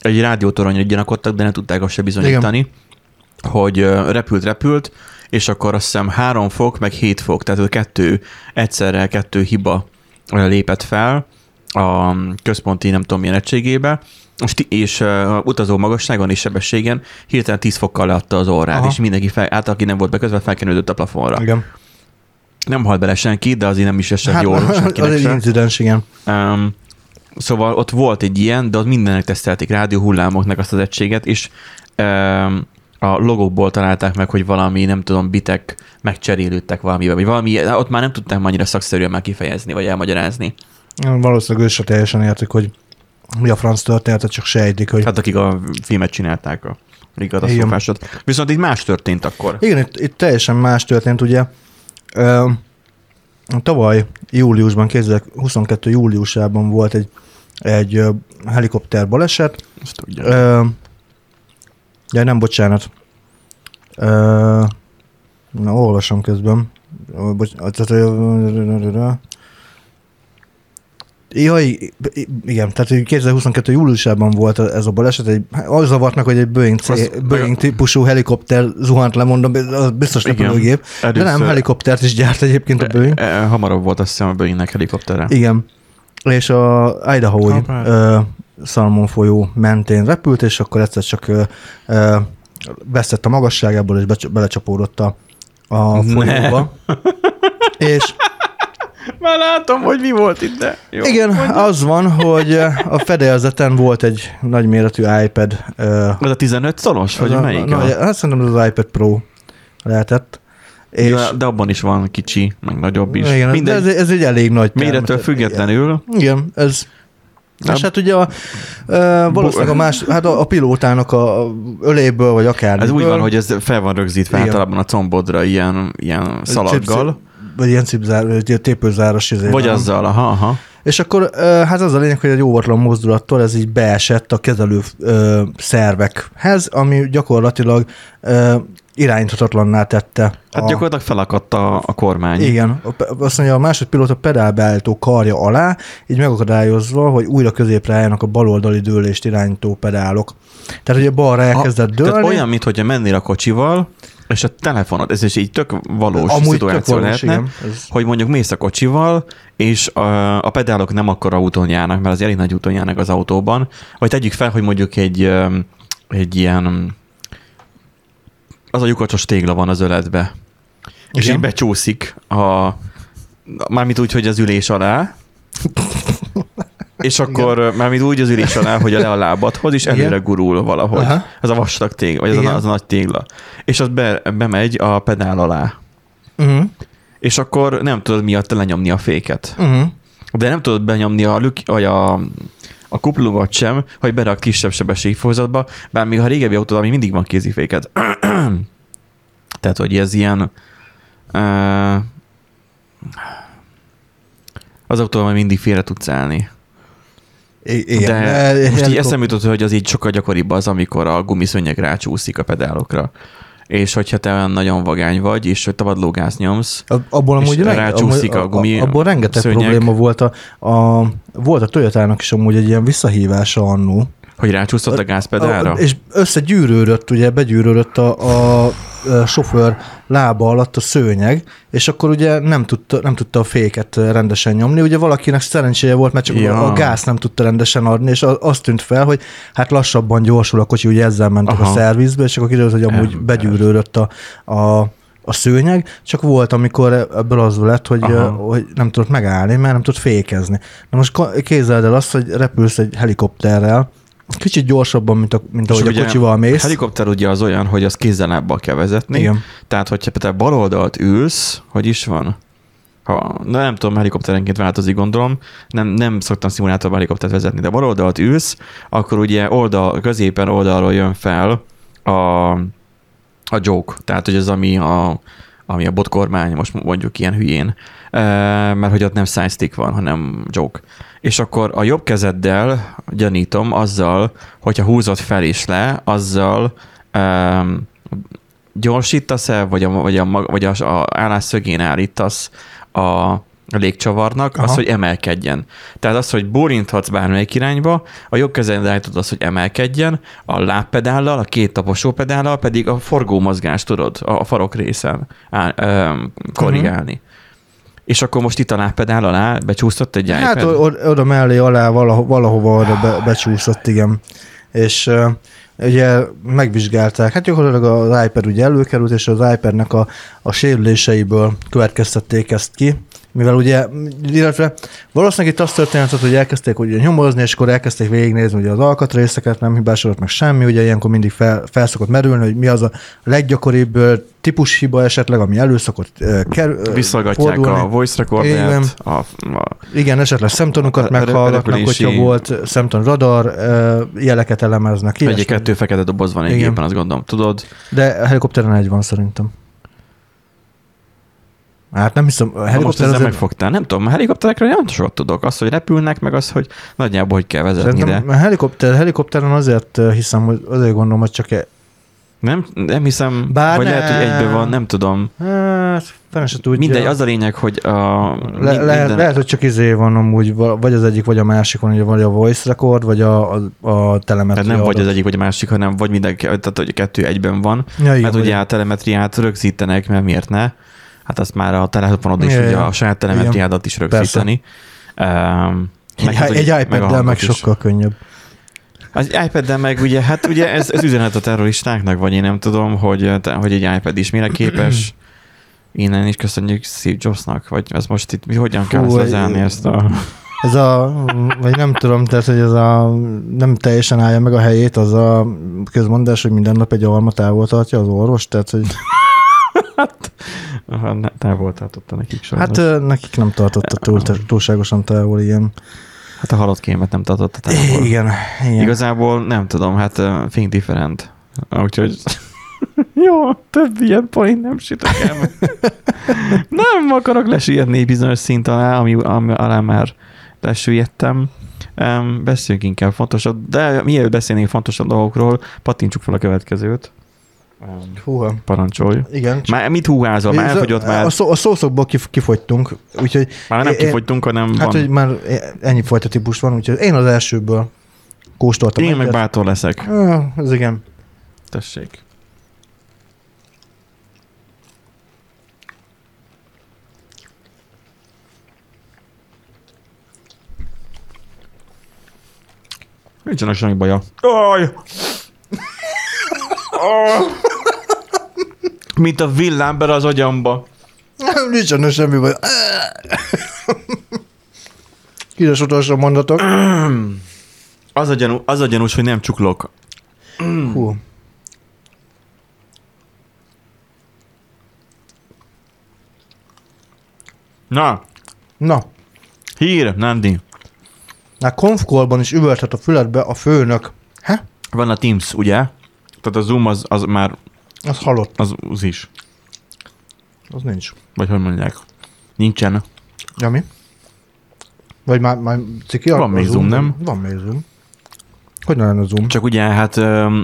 Egy rádiótoronyra gyanakodtak, de nem tudták azt se bizonyítani, Igen. hogy ö, repült, repült, és akkor azt hiszem három fok, meg hét fok, tehát ö, kettő, egyszerre kettő hiba lépett fel a központi nem tudom milyen egységébe, és, és uh, utazó magasságon és sebességen hirtelen 10 fokkal leadta az orrát, Aha. és mindenki fel, át, aki nem volt beközve, felkenődött a plafonra. Igen. Nem halt bele senki, de azért nem is esett hát, jól az senkinek egy sem. incidens, igen. Um, szóval ott volt egy ilyen, de ott mindennek tesztelték rádióhullámoknak azt az egységet, és um, a logókból találták meg, hogy valami, nem tudom, bitek megcserélődtek valamivel, vagy valami, ott már nem tudták annyira szakszerűen már kifejezni, vagy elmagyarázni. Valószínűleg ő se teljesen értik, hogy mi a franc történetet, csak sejtik, hogy... Hát akik a filmet csinálták, a katasztrófásot. Viszont itt más történt akkor. Igen, itt, itt teljesen más történt, ugye. Ö, tavaly júliusban, 2022 júliusában volt egy, egy helikopter baleset. Ezt. Ö, de nem, bocsánat. Ö, na, olvasom közben. Bocs, Jaj, igen, tehát hogy 2022. júliusában volt ez a baleset, egy, az zavart meg, hogy egy Boeing, C, Az- Boeing típusú helikopter zuhant le, mondom, az biztos Igen. repülőgép. De nem, helikoptert is gyárt egyébként a Boeing. E, e, hamarabb volt azt hiszem a Boeingnek helikoptere. Igen. És a Idaho-i Salmon folyó mentén repült, és akkor egyszer csak ö, vesztett a magasságából, és belecsapódott a, a Ne. folyóba. és Már látom, hogy mi volt itt, de jó. igen, az van, hogy a fedélzeten volt egy nagyméretű iPad. Az a 15 szolos, vagy a- melyik? Na, a... hát szerintem az iPad Pro lehetett. És, Ja, de abban is van kicsi, meg nagyobb is. igen, Mindegy, ez, ez, egy elég nagy termet- függetlenül. Igen, ez Na, És hát ugye a, ö, valószínűleg a más, hát a, a pilótának a a öléből, vagy akár. Ez úgy van, hogy ez fel van rögzítve Igen. általában a combodra ilyen, ilyen szalaggal, Vagy ilyen cipzár, vagy tépőzáros izé vagy azzal, aha, aha. És akkor hát az a lényeg, hogy egy óvatlan mozdulattól ez így beesett a kezelő ö, szervekhez, ami gyakorlatilag ö, irányíthatatlanná tette. Hát a, gyakorlatilag felakadt a, a kormány. Igen, a azt mondja, a másodpilóta pedálbeállító karja alá, így megakadályozva, hogy újra középre álljanak a baloldali dőlést irányító pedálok. Tehát ugye balra elkezdett dőlni. Tehát olyan, mintha mennél a kocsival, és a telefonod, ez is így tök valós Amúgy tök szituáció valós, lehetne. Ez- hogy mondjuk mész a kocsival, és a, a pedálok nem akkora úton járnak, mert az elég nagy úton járnak az autóban, vagy tegyük fel, hogy mondjuk egy, egy ilyen az a lyukacsos tégla van az öletbe, és Igen. így becsúszik a, mármint úgy, hogy az ülés alá, és akkor mármint úgy az ülés alá, hogy a le a lábadhoz, és Igen. előre gurul valahogy. Aha. Az a vastag tégla, vagy az a, Igen. az a nagy tégla. És az be, bemegy a pedál alá. Uh-huh. És akkor nem tudod miatt lenyomni a féket. Uh-huh. De nem tudod benyomni a, lük, vagy a, a kuplungot sem, hogy berak kisebb sebességfokozatba, bár még a régebbi autód, ami mindig van kéziféket. Tehát, hogy ez ilyen uh, az autóval majd mindig félre tudsz állni. Igen. De most így helikop- eszembe jutott, hogy az így sokkal gyakoribb az, amikor a gumiszönnyeg rácsúszik a pedálokra. És hogyha te olyan nagyon vagány vagy, és hogy tapadlógáz nyomsz, A- Abból És amúgy reng- rácsúszik amúgy- a gumi Abból rengeteg szőnyeg. probléma volt. A, a, volt a Toyotának is amúgy egy ilyen visszahívása annó. Hogy rácsúszott a gázpedálra. A, és összegyűrődött, ugye begyűrődött a, a, a sofőr lába alatt a szőnyeg, és akkor ugye nem tudta, nem tudta a féket rendesen nyomni. Ugye valakinek szerencséje volt, mert csak Ja. a, a gáz nem tudta rendesen adni, és az, az tűnt fel, hogy hát lassabban gyorsul a kocsi, ugye ezzel mentek Aha. a szervizbe, és akkor kiderült, hogy amúgy Ember. begyűrődött a, a a szőnyeg, csak volt, amikor ebből az lett, hogy, Aha. hogy nem tudott megállni, mert nem tudott fékezni. Na most képzeld el azt, hogy repülsz egy helikopterrel, kicsit gyorsabban, mint, a, mint ahogy a kocsival mész. Helikopter ugye az olyan, hogy az kézzelábbal kell vezetni. Igen. Tehát, hogyha például bal oldalt ülsz, hogy is van? Ha, na nem tudom, helikopterenként változik, gondolom. Nem, nem szoktam szimulátorban helikoptert vezetni, de bal oldalt ülsz, akkor ugye oldal, középen oldalról jön fel a, a joke, tehát hogy az, ami a, ami a botkormány, most mondjuk ilyen hülyén, mert hogy ott nem sidestick van, hanem joke. És akkor a jobb kezeddel, gyanítom, azzal, hogyha húzod fel és le, azzal um, gyorsítasz el, vagy a, vagy a, vagy a, a állás szögén állítasz a a légcsavarnak, az, Aha. hogy emelkedjen. Tehát az, hogy bólinthatsz bármelyik irányba, a jobb kezeddel állítod azt, hogy emelkedjen, a lábpedállal, a két taposópedállal pedig a forgó mozgást tudod a, farok részen ö, korrigálni. És akkor most itt a lábpedál alá becsúsztott egy Hát iPad? o- oda mellé, alá, valaho, valahova oda be, becsúszott, igen. És uh, ugye megvizsgálták, hát gyakorlatilag az iPad ugye előkerült, és az iPadnek a, a sérüléseiből következtették ezt ki, mivel ugye, illetve valószínűleg itt azt történt, hogy elkezdték ugye nyomozni, és akkor elkezdték végignézni ugye az alkatrészeket, nem hibásodott meg semmi, ugye ilyenkor mindig fel, fel szokott merülni, hogy mi az a leggyakoribb ö, típushiba esetleg, ami elő szokott kerül, Visszagatják fordulni. a voice Igen. recordert, a, a, Igen, esetleg a meghallgatnak, hogyha volt szemtan radar, jeleket elemeznek. ilyesmi. egy kettő fekete doboz van egy Igen. gépen, azt gondolom, tudod? De a helikopteren egy van szerintem. Hát nem hiszem, a Ha most helikopter ezzel azért, megfogtál. Nem tudom, a helikopterekről nem sokat tudok. Az, hogy repülnek, meg az, hogy nagyjából hogy kell vezetni, szerintem de a helikopter, helikopteren azért ö, hiszem, hogy azért gondolom, hogy csak e, nem, nem hiszem, Bár vagy lehet, hogy nem. egybe van, nem tudom. hát, fene se tudja. Mindegy, az a lényeg, hogy a, Le, lehet, minden, lehet, hogy csak izé van amúgy, va- vagy az egyik, vagy a másik van, vagy a voice record, vagy a, a, a telemetria. tehát nem vagy az adat. egyik, vagy a másik, hanem vagy minden, tehát hogy a kettő egyben van. Ja, igen, Hát vagy- ugye a telemetriát rögzítenek, mert miért ne? Hát azt már a telefonod is, ugye a saját telemetriádat is rögzíteni. Um, egy, az, hogy- egy meg iPad-del meg sokkal könnyebb. Az iPad-del meg ugye, hát ugye ez, ez üzenet a terroristáknak, vagy én nem tudom, hogy, hogy egy iPad is mire képes. Innen is köszönjük Steve Jobsnak, vagy ez most itt, mi hogyan kell Hú, ezt lezárni ezt a... Ez a, vagy nem tudom, tehát, hogy ez a, nem teljesen állja meg a helyét, az a közmondás, hogy minden nap egy alma távol tartja az orvos, tehát, hogy Aha, ne- távol tartotta nekik sajnos. hát nekik nem tartotta túl, túlságosan távol, igen. hát a halott kémet nem tartotta távol. Igen, igen. Igazából nem tudom, hát think different. Úgyhogy jó, több ilyen point nem sütök el. nem akarok lesüllyedni bizonyos szint alá, ami, ami alá már lesüllyedtem. Um, beszéljünk inkább fontosabb, de mielőtt beszélnénk fontosabb dolgokról, pattintsuk fel a következőt. Um, Húha. parancsolj. Igen. Már mit húházol? Már elfogyott már, A, szó, a szószokból kif, kifogytunk, úgyhogy már nem én- kifogytunk, hanem hát, van. hogy már ennyi fajta típus van, úgyhogy én az elsőből kóstoltam. Én meg bátor leszek. Ez igen. Tessék. Nincsenek semmi baja. Aj! Mint a villámber az agyamba. Nincs ennek semmi baj. Kínos utolsó mondatok. Az a, gyanú, az a gyanús, hogy nem csuklok. Hú. Na, Na, hír, Nandi. már konfkolban is üvölthet a füledbe a főnök. Há? Van a Teams, ugye? Tehát a Zoom az, az már Az halott. az, az is. Az nincs. Vagy hogy mondják. Nincsen. Ja, mi? Vagy már, már ciki? Van a még Zoom, nem? Van még Zoom. Hogy ne lenne Zoom? Csak ugye hát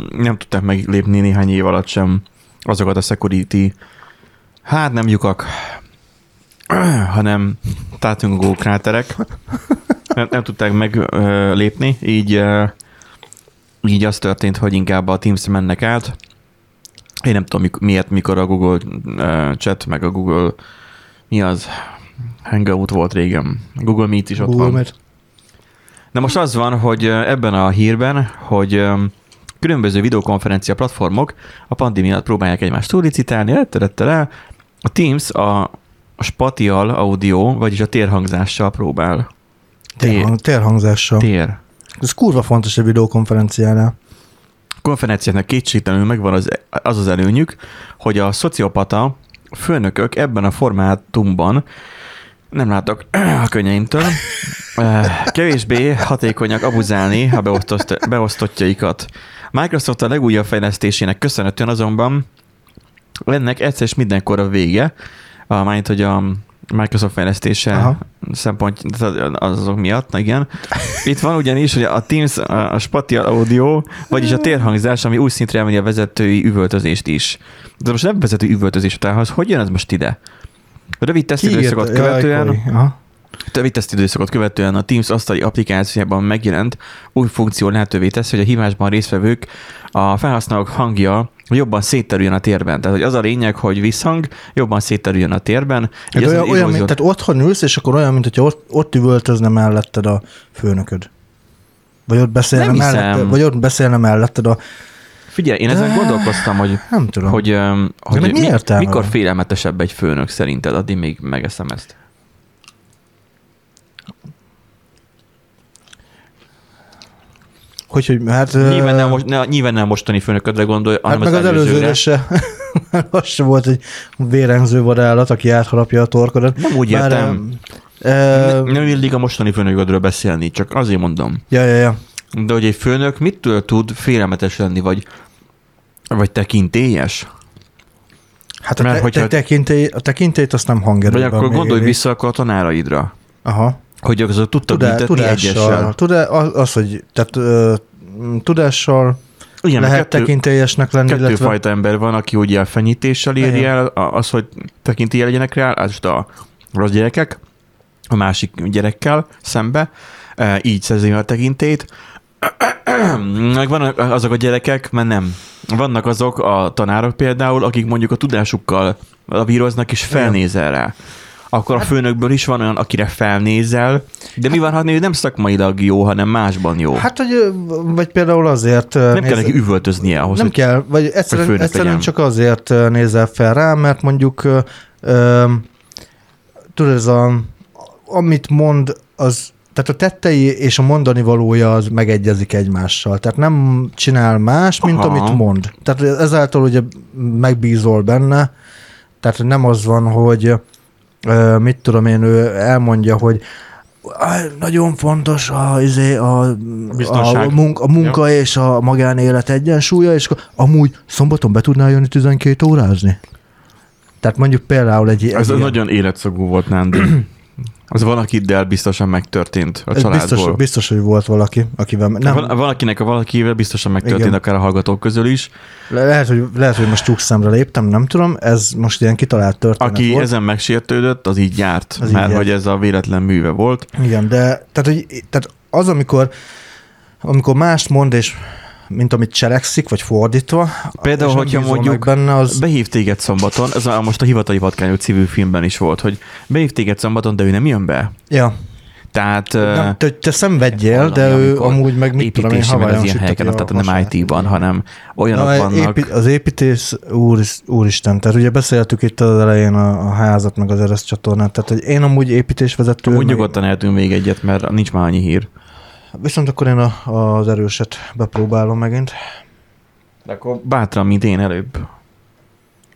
nem tudták meglépni néhány év alatt sem azokat a security, hát nem lyukak, hanem tátungó kráterek. Nem, nem tudták meglépni, így, így az történt, hogy inkább a teams mennek át. Én nem tudom miért, mikor a Google ö, Chat, meg a Google, mi az? Hangout volt régen. Google Meet is ott Google van. Meet. Na most az van, hogy ebben a hírben, hogy különböző videokonferencia platformok a pandémia miatt próbálják egymást túlicitálni, letterettel A Teams a, a spatial audio, vagyis a térhangzással próbál. Tér. Térhang, térhangzással. Tér. Ez kurva fontos a videokonferenciánál. konferenciáknak kétségtelenül megvan az, az az előnyük, hogy a szociopata főnökök ebben a formátumban nem látok a könnyeimtől, kevésbé hatékonyak abuzálni a beosztott, beosztottjaikat. Microsoft a legújabb fejlesztésének köszönhetően azonban ennek egyszer és mindenkor a vége, mind, hogy a Microsoft fejlesztése Aha. szempont azok miatt, na igen. Itt van ugyanis, hogy a Teams, a Spatial Audio, vagyis a térhangzás, ami úgy szintre emeli a vezetői üvöltözést is. De most nem vezetői üvöltözés után, hogy hogy jön ez most ide? Rövid tesztidőszakot Kiírta- követően, Jaj, Kori. Aha. rövid tesztidőszakot követően a Teams asztali applikációjában megjelent új funkció lehetővé teszi, hogy a hívásban résztvevők a felhasználók hangja jobban szétterüljön a térben. Tehát hogy az a lényeg, hogy visszhang jobban szétterüljön a térben. Hát olyan, olyan mint, tehát otthon ülsz, és akkor olyan, mint hogyha ott, ott üvöltözne melletted a főnököd. Vagy ott beszélne, melletted, vagy ott beszélne melletted a... Figyelj, én ezen De- gondolkoztam, hogy, Nem tudom. hogy, hogy ennek mi mikor félelmetesebb egy főnök szerinted, addig még megeszem ezt. Hogy, hogy hát... Nyilván nem, most, ne, nyilván nem mostani főnöködre gondolj, Hát hanem meg az előzőre előzőre. se. az se volt egy vérengző vadállat, aki átharapja a torkodat. Nem úgy Bár, értem. ö, Nem illik a mostani főnöködről beszélni, csak azért mondom. Ja, ja, ja. De hogy egy főnök mitől tud félelmetes lenni, vagy, vagy tekintélyes? Hát a, Mert te, hogyha- te, tekintély, a tekintélyt azt nem Vagy hangerőben akkor gondolj méri. vissza akkor a tanáraidra, Aha. Hogy azok tudtak Tudá, büntetni tudással. egyessel. Tudá, az, hogy tehát, ö, tudással Igen, lehet kettő, tekintélyesnek lenni, kettő illetve... fajta ember van, aki ugye a fenyítéssel éri el az, hogy tekintélye legyenek rá, az a rossz gyerekek, a másik gyerekkel szembe, e, így szerzi a tekintélyt. Meg vannak azok a gyerekek, mert nem. Vannak azok a tanárok például, akik mondjuk a tudásukkal lavíroznak és felnézel rá. Akkor a főnökből is van olyan, akire felnézel, de mi van, ha nem szakmailag jó, hanem másban jó? Hát, hogy, vagy például azért... nem kell neki üvöltöznie ahhoz, nem hogy kell, vagy egyszerűen, főnök egyszerűen legyen. csak azért nézel fel rá, mert mondjuk ö, ö, tudod, ez a, amit mond, az tehát a tettei és a mondani valója az megegyezik egymással. Tehát nem csinál más, mint Aha. amit mond. Tehát ezáltal ugye megbízol benne, tehát nem az van, hogy mit tudom én, ő elmondja, hogy "Á, nagyon fontos a, izé, a, Biztonság. a, munka, a munka és a magánélet egyensúlya, és akkor amúgy szombaton be tudnál jönni 12 órázni? Tehát mondjuk például egy, egy Ez ilyen- nagyon életszagú volt, Nándi. Az valakiddel biztosan megtörtént a ez családból. biztos, biztos, hogy volt valaki, akivel... Nem, Van, valakinek a valakivel biztosan megtörtént, Igen. akár a hallgatók közül is. le- lehet, hogy, lehet, hogy most szemre léptem, nem tudom, ez most ilyen kitalált történet Aki volt. ezen megsértődött, az így járt, Az így mert járt. hogy ez a véletlen műve volt. Igen, de tehát, hogy, tehát az, amikor, amikor mást mond, és mint amit cselekszik, vagy fordítva, Például, hogyha mondjuk benne, az... Behív téged szombaton, ez a, most a Hivatali Patkányok című filmben is volt, hogy behív téged szombaton, de ő nem jön be. Ja, Tehát nem, te, te szenvedjél, de ő amúgy meg mit tudom én, havajon ilyen helyeken, a tehát nem. IT-ban, hanem olyanok Na, vannak. épi, az építés, úr, úristen, tehát ugye beszéltük itt az elején a, a házat, meg az Ereszt csatornát, tehát hogy én amúgy építésvezető, Úgy meg- nyugodtan eltünk még egyet, mert nincs már annyi hír. Viszont akkor én a, az erőset bepróbálom megint. De akkor bátran, mint én előbb.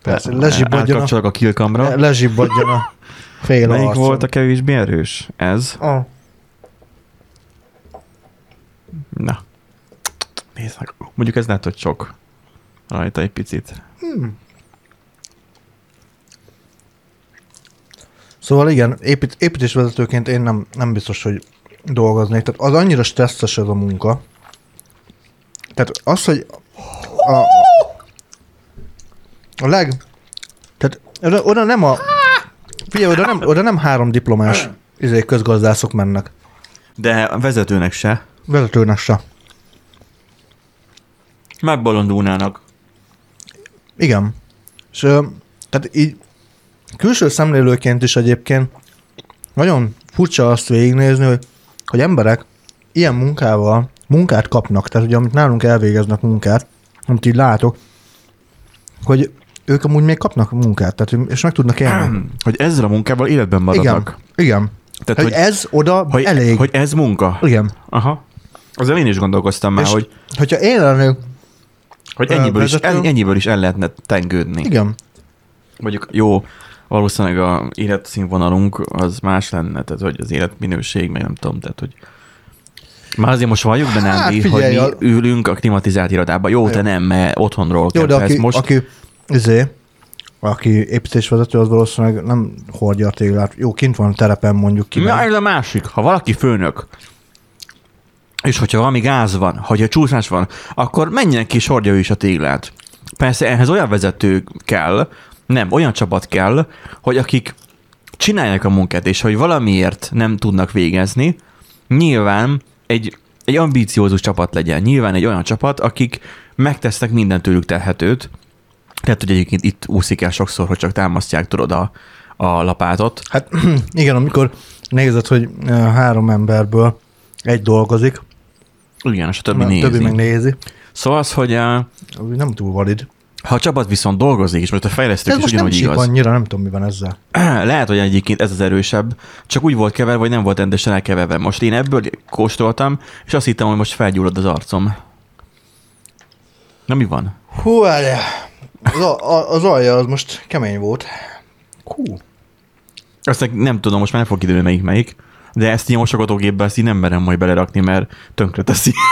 Persze, lezsibbadjon a, a kilkamra. lezsibbadjon a fél Melyik arcom. volt a kevésbé erős? Ez? Ah, Na. Nézd meg. Mondjuk ez lehet, hogy sok. Rajta egy picit. hmm. Szóval igen, épít, építésvezetőként én nem, nem biztos, hogy dolgoznék. Tehát az annyira stresszes ez a munka. Tehát az, hogy a, a leg... Tehát oda, oda nem a... Figyelj, oda nem, oda nem három diplomás izé, közgazdászok mennek. De a vezetőnek se. Vezetőnek se. Megbolondulnának. Igen. És tehát így külső szemlélőként is egyébként nagyon furcsa azt végignézni, hogy, hogy emberek ilyen munkával munkát kapnak, tehát ugye amit nálunk elvégeznek munkát, amit így látok, hogy ők amúgy még kapnak munkát, tehát, és meg tudnak élni. Hogy ezzel a munkával életben maradnak. Igen, igen. Tehát, hogy, hogy, ez oda hogy, elég. hogy ez munka. igen. Aha. Azért én is gondolkoztam már, És- hogy, Hogyha én lennék, hogy ennyiből is, vezető- en- ennyiből is el lehetne tengődni. igen, Mondjuk jó, valószínűleg a életszínvonalunk az más lenne, tehát hogy az életminőség, meg nem tudom, tehát hogy már azért most valljuk be, Hát Nándi, hogy mi a- ülünk a klimatizált irodában. Jó, te Jó. nem, mert otthonról jó, de aki, most. aki, izé, aki építésvezető, az valószínűleg nem hordja a téglát. Jó, kint van a terepen mondjuk ki. Na, ez a másik. Ha valaki főnök, és hogyha valami gáz van, hogyha csúszás van, akkor menjen ki, és hordja ő is a téglát. Persze ehhez olyan vezető kell, nem, olyan csapat kell, hogy akik csinálják a munkát, és hogy valamiért nem tudnak végezni, nyilván egy, egy ambíciózus csapat legyen. Nyilván egy olyan csapat, akik megtesznek minden tőlük telhetőt. Tehát, hogy egyébként itt úszik el sokszor, hogy csak támasztják, tudod, a, a lapátot. Hát igen, amikor nézed, hogy három emberből egy dolgozik, Igen, és a többi többi, nézi. többi meg nézi, Szóval az, hogy az nem túl valid. Ha a csapat viszont dolgozik, és most a fejlesztők Ez is most nem ugyanúgy csíp igaz. annyira, nem tudom, mi van ezzel. Lehet, hogy egyébként ez az erősebb, csak úgy volt keverve, vagy nem volt rendesen elkeverve. Most én ebből kóstoltam, és azt hittem, hogy most felgyullad az arcom. Na mi van? Hú, várjál. Az, a, az alja az most kemény volt. Hú. Azt nem tudom, most már nem fog időni melyik melyik, de ezt így a mosogatógépbe ezt így nem merem majd belerakni, mert tönkre teszi.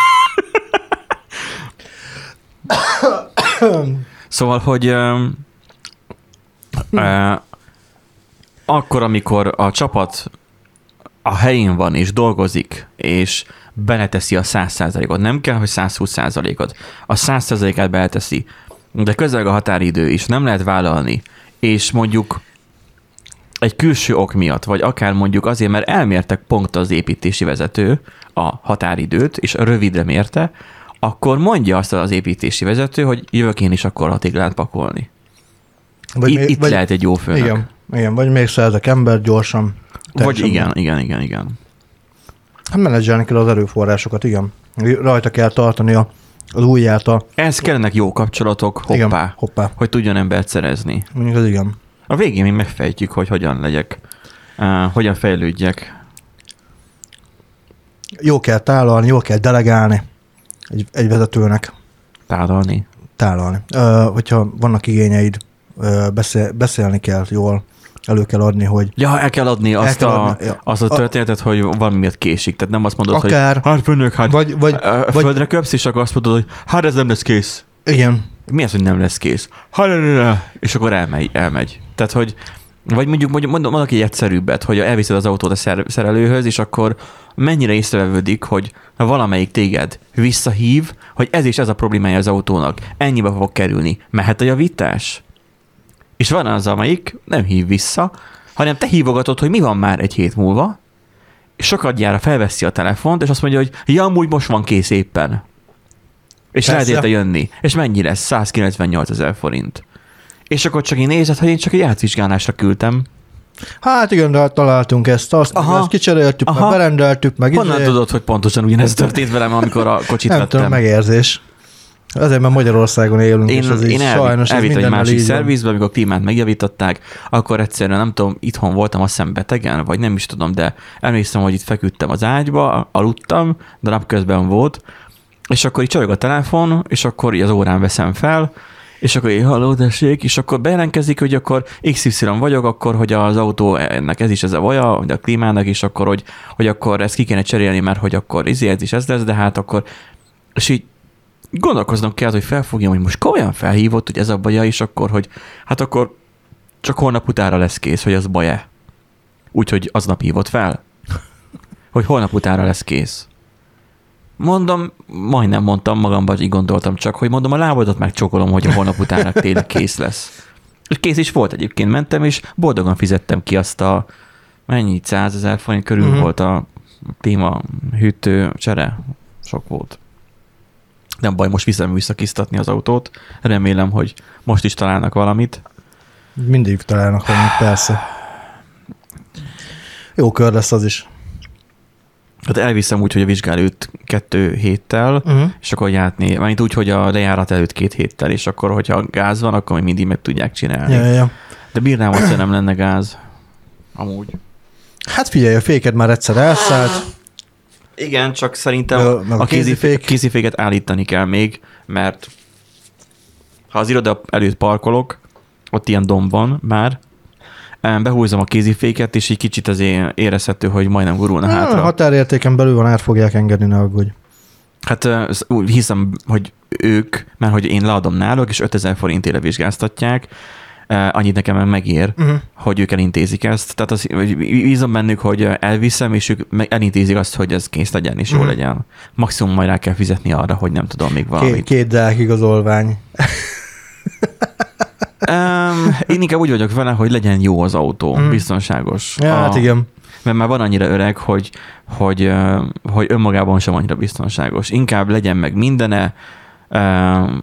szóval, hogy ö, ö, akkor, amikor a csapat a helyén van és dolgozik, és beleteszi a 100%-ot, nem kell, hogy 120%-ot, a 100%-át beleteszi, de közel a határidő is, nem lehet vállalni, és mondjuk egy külső ok miatt, vagy akár mondjuk azért, mert elmértek pont az építési vezető a határidőt, és rövidre mérte, akkor mondja azt az építési vezető, hogy jövök én is akkor a téglát pakolni. Vagy itt, még- itt lehet egy jó főnök. Igen, igen, vagy még szerzek ember gyorsan. Vagy igen, igen, igen, igen. Hát menedzselni kell az erőforrásokat, igen. Rajta kell tartani a, az ujját a... Ez kellenek jó kapcsolatok, hoppá, Igen, hoppá. hogy tudjon embert szerezni. Mondjuk az igen. A végén még megfejtjük, hogy hogyan legyek, uh, hogyan fejlődjek. Jó kell tálalni, jó kell delegálni egy, egy vezetőnek. Tálalni. Tálalni. Ö, hogyha vannak igényeid, ö, beszél, beszélni kell jól, elő kell adni, hogy Ja, el kell adni azt, kell a, adni, ja. azt a A- történetet, hogy valamiért késik. Tehát nem azt mondod, Akár. hogy hát főnök, hát vagy, vagy, vagy földre köpsz, és akkor azt mondod, hogy hát ez nem lesz kész. igen, Mi az, hogy nem lesz kész? Hát, és akkor elmegy, elmegy. Tehát, hogy vagy mondjuk, mondjuk mondom, mondok egy egyszerűbbet, hogy elviszed az autót a szer- szerelőhöz, és akkor mennyire észrevevődik, hogy ha valamelyik téged visszahív, hogy ez és ez a problémája az autónak, ennyibe fog kerülni, mehet a javítás? És van az, amelyik nem hív vissza, hanem te hívogatod, hogy mi van már egy hét múlva, és sokadjára felveszi a telefont, és azt mondja, hogy ja, amúgy most van kész éppen. És lehet érte jönni. És mennyi lesz? 198 ezer forint. És akkor csak én nézed, hogy én csak egy átvizsgálásra küldtem. hát igen, de hát találtunk ezt, azt, Aha. Ezt kicseréltük, Aha. meg berendeltük, meg Honnan izé. tudod, hogy pontosan ugyanez történt velem, amikor a kocsit Nem vettem? tudom, megérzés. Azért, mert Magyarországon élünk, Én, és így én elvi, sajnos elvitt egy másik szervizbe, amikor a klímát megjavították, akkor egyszerűen nem tudom, itthon voltam azt hiszem betegen, vagy nem is tudom, de emlékszem, hogy itt feküdtem az ágyba, aludtam, de napközben volt, és akkor így csorog a telefon, és akkor így az órán veszem fel, és akkor így halló, tessék, és akkor bejelentkezik, hogy akkor XY vagyok, akkor, hogy az autó ennek ez is ez a vaja, hogy a klímának is, akkor, hogy, hogy akkor ezt ki kéne cserélni, mert hogy akkor izé, ez is ez lesz, de hát akkor, és így gondolkoznom kell, hogy felfogjam, hogy most komolyan felhívott, hogy ez a baja, és akkor, hogy hát akkor csak holnap utára lesz kész, hogy az baj-e. Úgyhogy aznap hívott fel, hogy holnap utára lesz kész. Mondom, majdnem mondtam magamban, így gondoltam csak, hogy mondom, a lábadat megcsókolom, hogy a holnap utána tényleg kész lesz. És kész is volt egyébként, mentem, és boldogan fizettem ki azt a, mennyi, 100 ezer forint körül uh-huh. volt a klíma hűtő csere. Sok volt. Nem baj, most viszem visszakisztatni az autót. Remélem, hogy most is találnak valamit. Mindig találnak valamit, persze. Jó kör lesz az is. Hát elviszem úgy, hogy a vizsgál előtt kettő héttel, Uh-huh. és akkor játni. Mármint úgy, hogy a lejárat előtt két héttel, és akkor, hogyha gáz van, akkor még mindig meg tudják csinálni. Ja, ja, ja. De bírnám, hogy nem lenne gáz. Amúgy. Hát figyelj, a féked már egyszer elszállt. Igen, csak szerintem Meg a- a kézifék. kézifék. kéziféket állítani kell még, mert ha az iroda előtt parkolok, ott ilyen domb van már, behúzom a kéziféket, és egy kicsit azért érezhető, hogy majdnem gurulna A hátra. határértéken belül van, át fogják engedni, ne aggódj. Hát úgy hiszem, hogy ők, mert hogy én leadom náluk, és 5000 forintére vizsgáztatják, annyit nekem meg megér, Uh-huh. hogy ők elintézik ezt. Tehát az, bízom bennük, hogy elviszem, és ők elintézik azt, hogy ez kész legyen, és jó Mhm. legyen. Maximum majd rá kell fizetni arra, hogy nem tudom még Két, valamit. két deák igazolvány. Um, én inkább úgy vagyok vele, hogy legyen jó az autó, Mhm. biztonságos. Ja, hát igen. Mert már van annyira öreg, hogy, hogy, hogy önmagában sem annyira biztonságos. Inkább legyen meg mindene. Um,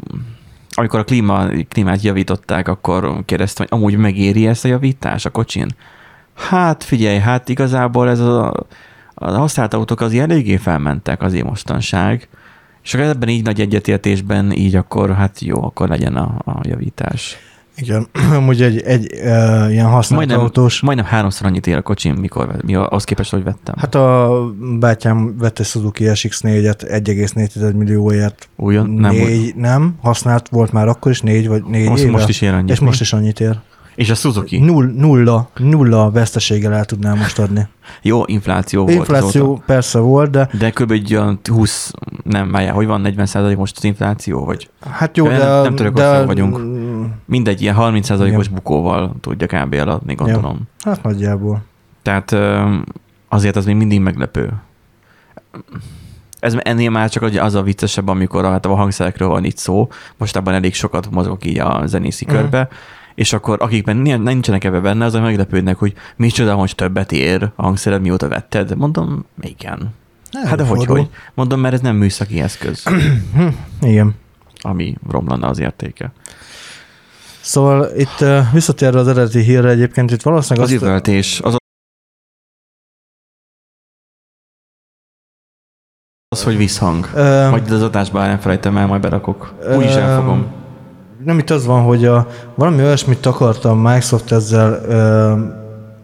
amikor a klíma, klímát javították, akkor kérdeztem, hogy amúgy megéri ezt a javítás a kocsin? Hát figyelj, hát igazából ez a, a használt autók az eléggé felmentek azért mostanság, és akkor ebben így nagy egyetértésben így akkor hát jó, akkor legyen a, a javítás. Igen, amúgy egy, egy uh, ilyen használt Majdnem, autós. majdnem háromszor annyit ér a kocsim, mikor, mi az képest, hogy vettem. Hát, a bátyám vett egy Suzuki SX4-et 1,4 millióért. Újon? Nem, négy, nem, használt volt már akkor is, négy vagy négy most, éve. most is ér annyit. és mi? most is annyit ér. És a Suzuki. Null, nulla, nulla veszteséggel el tudnám most adni. Jó, infláció, volt Infláció azóta. persze volt, de De kb. egy olyan 20, nem, várjál, hogy van 40% most az infláció, vagy hát jó, Nem- de... nem Törökország de, vagyunk. Mindegy, ilyen 30 os Igen. bukóval tudja kb. eladni, gondolom. Hát nagyjából. Tehát azért az még mindig meglepő. Ez ennél már csak az a viccesebb, amikor hát a hangszerekről van itt szó, mostában elég sokat mozgok így a zenészi Mhm. körbe, és akkor akikben ni- nincsenek ebbe benne, azok meglepődnek, hogy micsoda, hogy többet ér a hangszered, mióta vetted. Mondom, igen. Hát de hogy, hogy? Mondom, mert ez nem műszaki eszköz, Igen. ami romlana az értéke. Szóval itt visszatérve az eredeti hírre egyébként, itt valószínűleg Az azt, üvöltés, az az, hogy visszhang. Ö, Majd az adásban nem felejtem el, majd berakok. Úgy is elfogom. nem itt az van, hogy a, valami olyasmit akarta a Microsoft ezzel ö,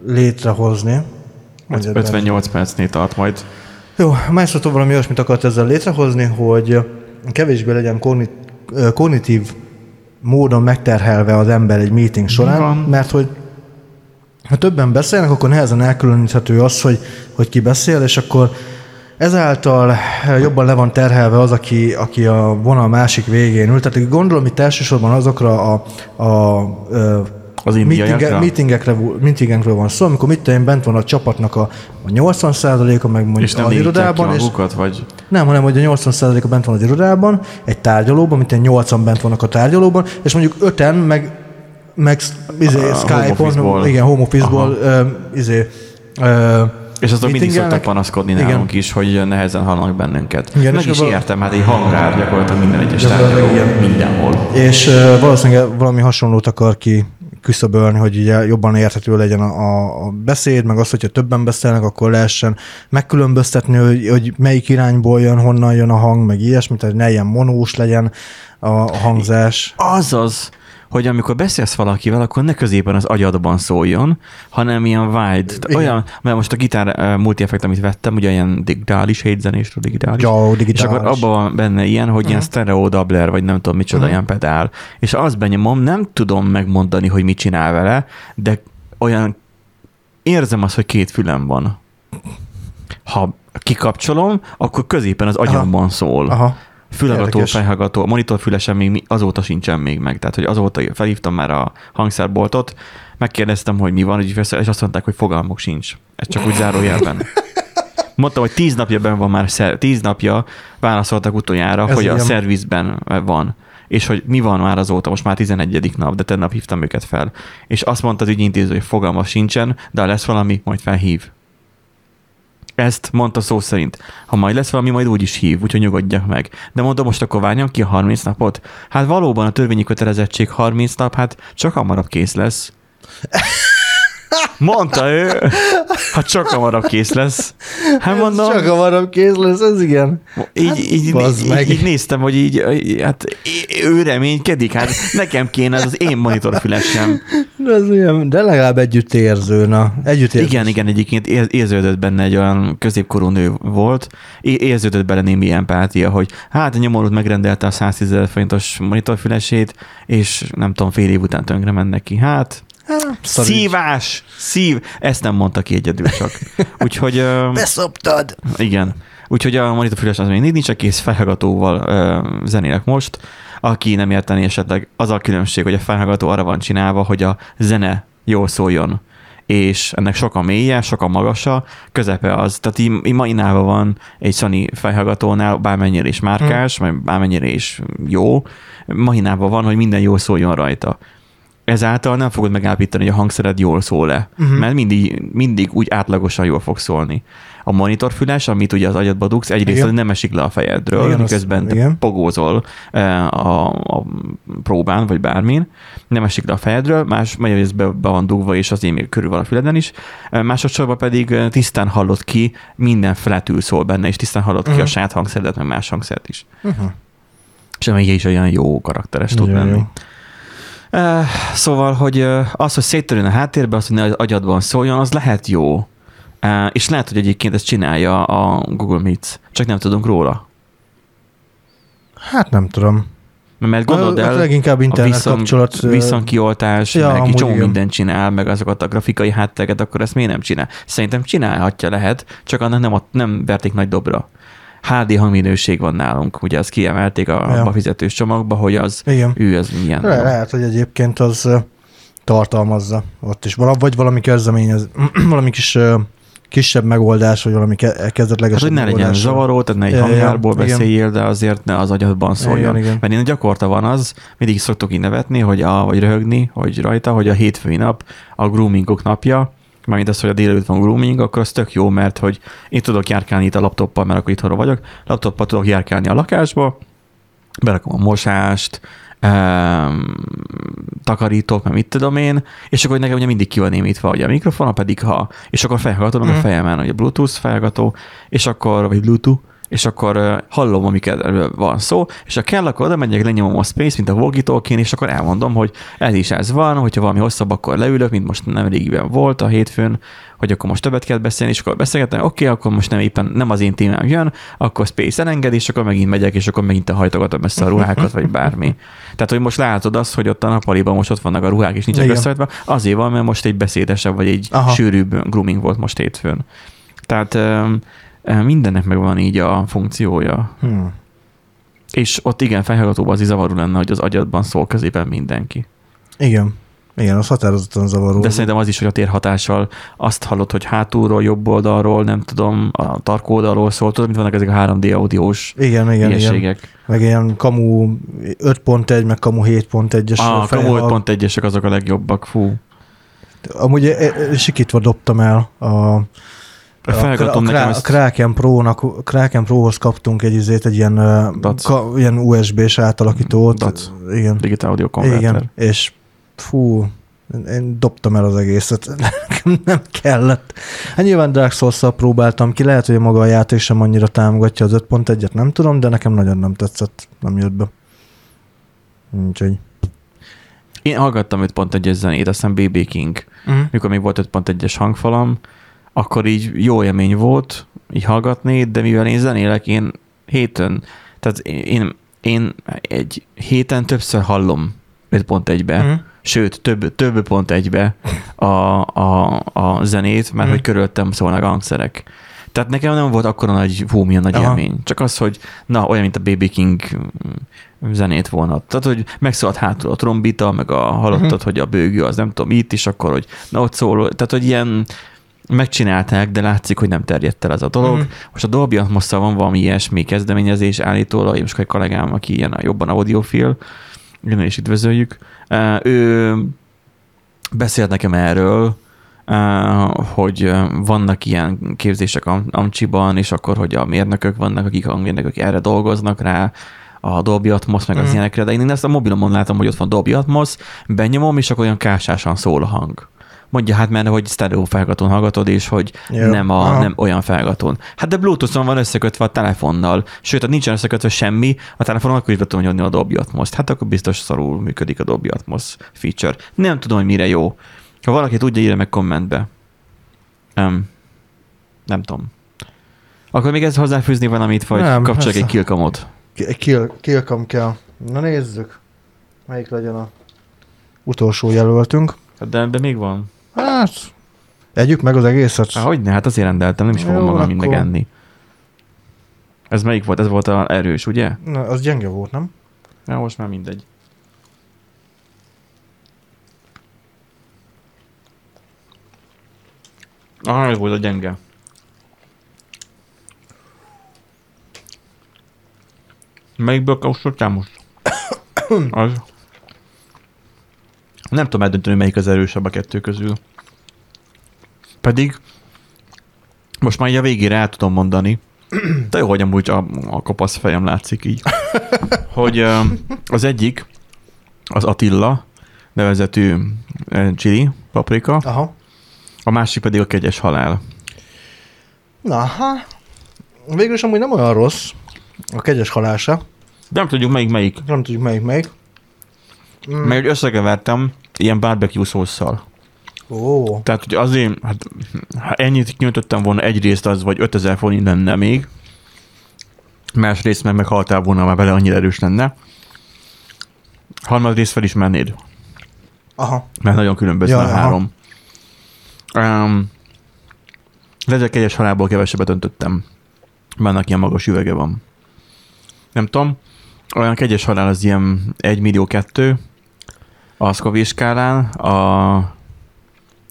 létrehozni. Mondjad, 58 percnél tart majd. Jó, Microsoft valami olyasmit akart ezzel létrehozni, hogy kevésbé legyen kognit, kognitív módon megterhelve az ember egy meeting során, van? mert hogy ha többen beszélnek, akkor nehezen elkülöníthető az, hogy, hogy ki beszél, és akkor ezáltal jobban le van terhelve az, aki, aki a vonal másik végén ül. Tehát gondolom itt elsősorban azokra a, a, a Az indiaiakra? meetingekre, meetingekről van szó, amikor mit tudom én, bent van a csapatnak a, a 80%-a, meg mondjuk És nem az néztek ki irodában, és magukat, vagy... nem, hanem hogy a 80%-a bent van az irodában, egy tárgyalóban, mint egy 80 bent vannak a tárgyalóban, és mondjuk 5-en meg, meg izé, Skype-on, igen, home office-ból, izé, ö, És azok mindig szoktak panaszkodni Igen. nálunk is, hogy nehezen hallanak bennünket. Igen, Meg is abban- értem, hát egy hangár gyakorlatilag minden egyes igen. mindenhol. És ö, valószínűleg valami hasonlót akar ki küszöbölni, hogy ugye jobban érthető legyen a, a, a beszéd, meg az, hogyha többen beszélnek, akkor lehessen megkülönböztetni, hogy, hogy melyik irányból jön, honnan jön a hang, meg ilyesmi, tehát ne ilyen monós legyen a, a hangzás. Azaz, hogy amikor beszélsz valakivel, akkor ne középen az agyadban szóljon, hanem ilyen wide. Igen. Olyan, mert most a gitár multi-effekt, amit vettem, ugye ilyen digitális hétzenésről digitális. Jó, És digitális. akkor abban van benne ilyen, hogy ilyen stereo doubler, vagy nem tudom micsoda, Mhm. ilyen pedál. És azt benyomom, nem tudom megmondani, hogy mit csinál vele, de olyan érzem azt, hogy két fülem van. Ha kikapcsolom, akkor középen az agyamban szól. Aha. Fülhallgató, fejhallgató, a monitorfülesem még azóta sincsen még meg. Tehát, hogy azóta felhívtam már a hangszerboltot, megkérdeztem, hogy mi van, és azt mondták, hogy fogalmuk sincs. Ez csak úgy zárójelben. Mondtam, hogy tíz napja ben van már, szer- tíz napja válaszoltak utoljára, Ez hogy a igen. szervizben van. És hogy mi van már azóta, most már 11. nap, de tegnap hívtam őket fel. És azt mondta az ügyintéző, hogy fogalma sincsen, de ha lesz valami, majd felhív. Ezt mondta szó szerint. Ha majd lesz valami, majd úgy is hív, úgyhogy nyugodjak meg. De mondom, most akkor várjam ki a 30 napot? Hát valóban a törvényi kötelezettség 30 nap, hát csak hamarabb kész lesz. Mondta ő, ha csak hamarabb kész lesz. Hát mondom, Csak hamarabb kész lesz, ez igen. így, Hát, így, így, meg. így, néztem, hogy így, hát ő reménykedik, hát nekem kéne, az az én monitorfülesem. De, ez ilyen, de legalább együtt érző, na. Együtt érző. Igen, igen, egyébként ér- érződött benne egy olyan középkorú nő volt, érződött bele némi empátia, hogy hát a nyomorult megrendelte a 110 ezer forintos monitorfülesét, és nem tudom, fél év után tönkre mennek ki. Hát, Szar ügy. szívás, szív, ezt nem mondta ki egyedül csak. Úgyhogy Beszoptad! igen, úgyhogy a monitorfüles az még nincs, kész felhallgatóval ö, zenélek most. Aki nem érteni esetleg, az a különbség, hogy a felhallgató arra van csinálva, hogy a zene jól szóljon és ennek sok a mélye, sok a magasa, közepe az. Tehát így, így mainálva van egy Sony felhallgatónál, bármennyire is márkás, Hmm. vagy bármennyire is jó, mainában van, hogy minden jól szóljon rajta. Ezáltal nem fogod megállapítani, hogy a hangszered jól szól-e, Mhm. uh-huh. mert mindig, mindig úgy átlagosan jól fog szólni. A monitorfüles, amit ugye az agyadba dugsz, egyrészt Igen. az nem esik le a fejedről, Igen, igen, az- miközben te igen. pogózol eh, a, a próbán, vagy bármin, nem esik le a fejedről, más megy, be, be van dugva, és azért még körül van a füleden is. Eh, Másodszorban pedig eh, tisztán hallod ki, minden feletül szól benne, és tisztán hallod ki Mhm. a saját hangszeredet, meg más hangszert is. Uh-huh. És még is olyan jó karakteres tud lenni. jó. Uh, szóval, hogy uh, az, hogy széttörjön a háttérbe, az, hogy ne az agyadban szóljon, az lehet jó. Uh, és lehet, hogy egyébként ezt csinálja a Google Meets, csak nem tudunk róla. Hát nem tudom. Mert gondold Ott el, leginkább a internet viszont, kapcsolat. ö, viszontkioltás, Ja, meg csomó igen. mindent csinál, meg azokat a grafikai háttereket, akkor ezt miért nem csinál? Szerintem csinálhatja, lehet, csak annak nem, nem verték nagy dobra. HD hangminőség van nálunk, ugye azt kiemelték a Ja. ja. fizetős csomagba, hogy az Igen. ő az milyen. Le, lehet, hogy egyébként az tartalmazza ott is. Vagy valami kezdeményez, valami kis kisebb megoldás, vagy valami ke- Hát, kezdetleges hogy ne legyen megoldás. zavaró, tehát ne egy hangjárból igen. beszéljél, de azért ne az agyadban szóljon. Igen, igen. Mert én gyakorta van az, mindig szoktuk így nevetni, hogy a, vagy röhögni, hogy rajta, hogy a hétfői nap a groomingok napja, mármint az, hogy a délelőtt van grooming, akkor az tök jó, mert hogy én tudok járkálni itt a laptoppal, mert akkor itthonra vagyok, laptoppal tudok járkálni a lakásba, berakom a mosást, um, takarítok, mert mit tudom én, és akkor nekem ugye mindig ki van némítva ugye a mikrofon, pedig ha, és akkor felhallgatom Mhm. a fejemen, hogy a Bluetooth felhallgató, és akkor, vagy Bluetooth, és akkor hallom, amiket van szó, és ha kell, akkor oda megyek, lenyomom a space, mint a walkie és akkor elmondom, hogy ez is ez van, hogyha valami hosszabb, akkor leülök, mint most nem régiben volt a hétfőn, hogy akkor most többet kell beszélni, és akkor beszélgetem, oké, okay, akkor most nem éppen nem az én témám jön, akkor Space elenged, és akkor megint megyek, és akkor megint hajtogatom össze a ruhákat, vagy bármi. Tehát, hogy most látod azt, hogy ott a nappaliban most ott vannak a ruhák, és nincsenek összehajtva, azért van, mert most egy beszédesebb, vagy egy Aha. Sűrűbb grooming volt most hétfőn. Tehát mindennek megvan így a funkciója. Hmm. És ott igen, felhallgatóban az zavaró lenne, hogy az agyadban szól középen mindenki. Igen. Igen, az határozottan zavaró. De szerintem az is, hogy a térhatással azt hallod, hogy hátulról, jobb oldalról, nem tudom, a tarkó oldalról szól, tudod, mint vannak ezek a 3D audiós igen, igen, igen. hülyeségek. Meg ilyen kamu 5.1, meg kamu 7.1-es A fejhal- kamu pont egyesek azok a legjobbak, fú. Amúgy e- e- sikítva dobtam el a, a, a, a, a Kraken Pro-nak, Kraken Pro-hoz kaptunk egy izét, egy ilyen, Dac. ka, ilyen USB-s átalakítót. Dac. Igen. Digitál audio konverter. Igen, és fú, én dobtam el az egészet, nekem nem kellett. Hát nyilván Dark souls próbáltam ki, lehet, hogy maga a játék sem annyira támogatja az 5.1-et, nem tudom, de nekem nagyon nem tetszett, nem jött be. Úgyhogy. Én hallgattam 5.1-es zenét, aztán BB King. Uh-huh. Mikor még volt 5.1-es hangfalam, akkor így jó élmény volt így hallgatni, de mivel én zenélek, én héten, tehát én, én egy héten többször hallom 5.1-be, Uh-huh. sőt, több, több pont egybe a, a, a zenét, mert Mhm. hogy körülöttem szólnak a hangszerek. Tehát nekem nem volt akkora nagy, hú, milyen nagy Aha. élmény. Csak az, hogy na, olyan, mint a BB King zenét volna. Tehát, hogy megszólalt hátul a trombita, meg a hallottad, Mhm. hogy a bőgő az nem tudom, itt is, akkor, hogy na ott szól, tehát, hogy ilyen megcsinálták, de látszik, hogy nem terjedt el ez a dolog. Mhm. Most a Dolby atmos van valami ilyesmi kezdeményezés állítólag, most egy kollégám, aki ilyen a, jobban audiofil, igen, és üdvözöljük. Ő beszélt nekem erről, hogy vannak ilyen képzések Am- Amcsiban, és akkor, hogy a mérnökök vannak, akik hangmérnökök erre dolgoznak rá, a Dolby Atmos, meg az Mhm. ilyenekre, de én ezt a mobilomon látom, hogy ott van Dolby Atmos, benyomom, és akkor olyan kásásan szól a hang. Mondja hát mert hogy stereo felgatón hallgatod, és hogy Jó. nem, a, Aha. nem olyan felgatón. Hát de Bluetooth-on van összekötve a telefonnal. Sőt, ha nincsen összekötve semmi, a telefonon akkor is be tudom nyomni a Dolby atmos Hát akkor biztos szarul működik a Dolby Atmos feature. Nem tudom, hogy mire jó. Ha valaki tudja, írja meg kommentbe. Um, nem tudom. Akkor még ez hozzáfűzni valamit, vagy Nem, kapcsolok egy kilkamot? Ki- Kill, killkam kell. Na nézzük. Melyik legyen a utolsó jelöltünk. Hát De, de még van. Hát, együk meg az egészet. Há, hogyne, hát azért rendeltem, nem is fogom Jó, magam akkor- mindig enni. Ez melyik volt? Ez volt a erős, ugye? Na, az gyenge volt, nem? Ja, most már mindegy. Aha, ez volt a gyenge. Melyikből kóstoltál most? az. Nem tudom eldönteni, melyik az erősebb a kettő közül. Pedig most már így a végére el tudom mondani, de jó, hogy amúgy a, a kopasz fejem látszik így. hogy az egyik, az Attila nevezetű chili, paprika, Aha. a másik pedig a kegyes halál. Na, ha. Végül is amúgy nem olyan rossz. A kegyes halása. De nem tudjuk melyik melyik. Nem tudjuk melyik melyik. Mm. Mert hogy összekevertem ilyen barbecue szószal. Ó, Tehát, hogy azért, hát, ha ennyit kinyújtottam volna egyrészt, az vagy 5000 forint lenne még. Másrészt meg meghaltál volna, már bele annyira erős lenne. Harmadrészt felismernéd, aha. mert nagyon különböző Ja, a aha. három. Um, de ezek egyes halálból kevesebbet öntöttem. Vannak ilyen magas üvege van. Nem tudom, olyan kegyes halál az ilyen 1 millió kettő a Scoville skálán, a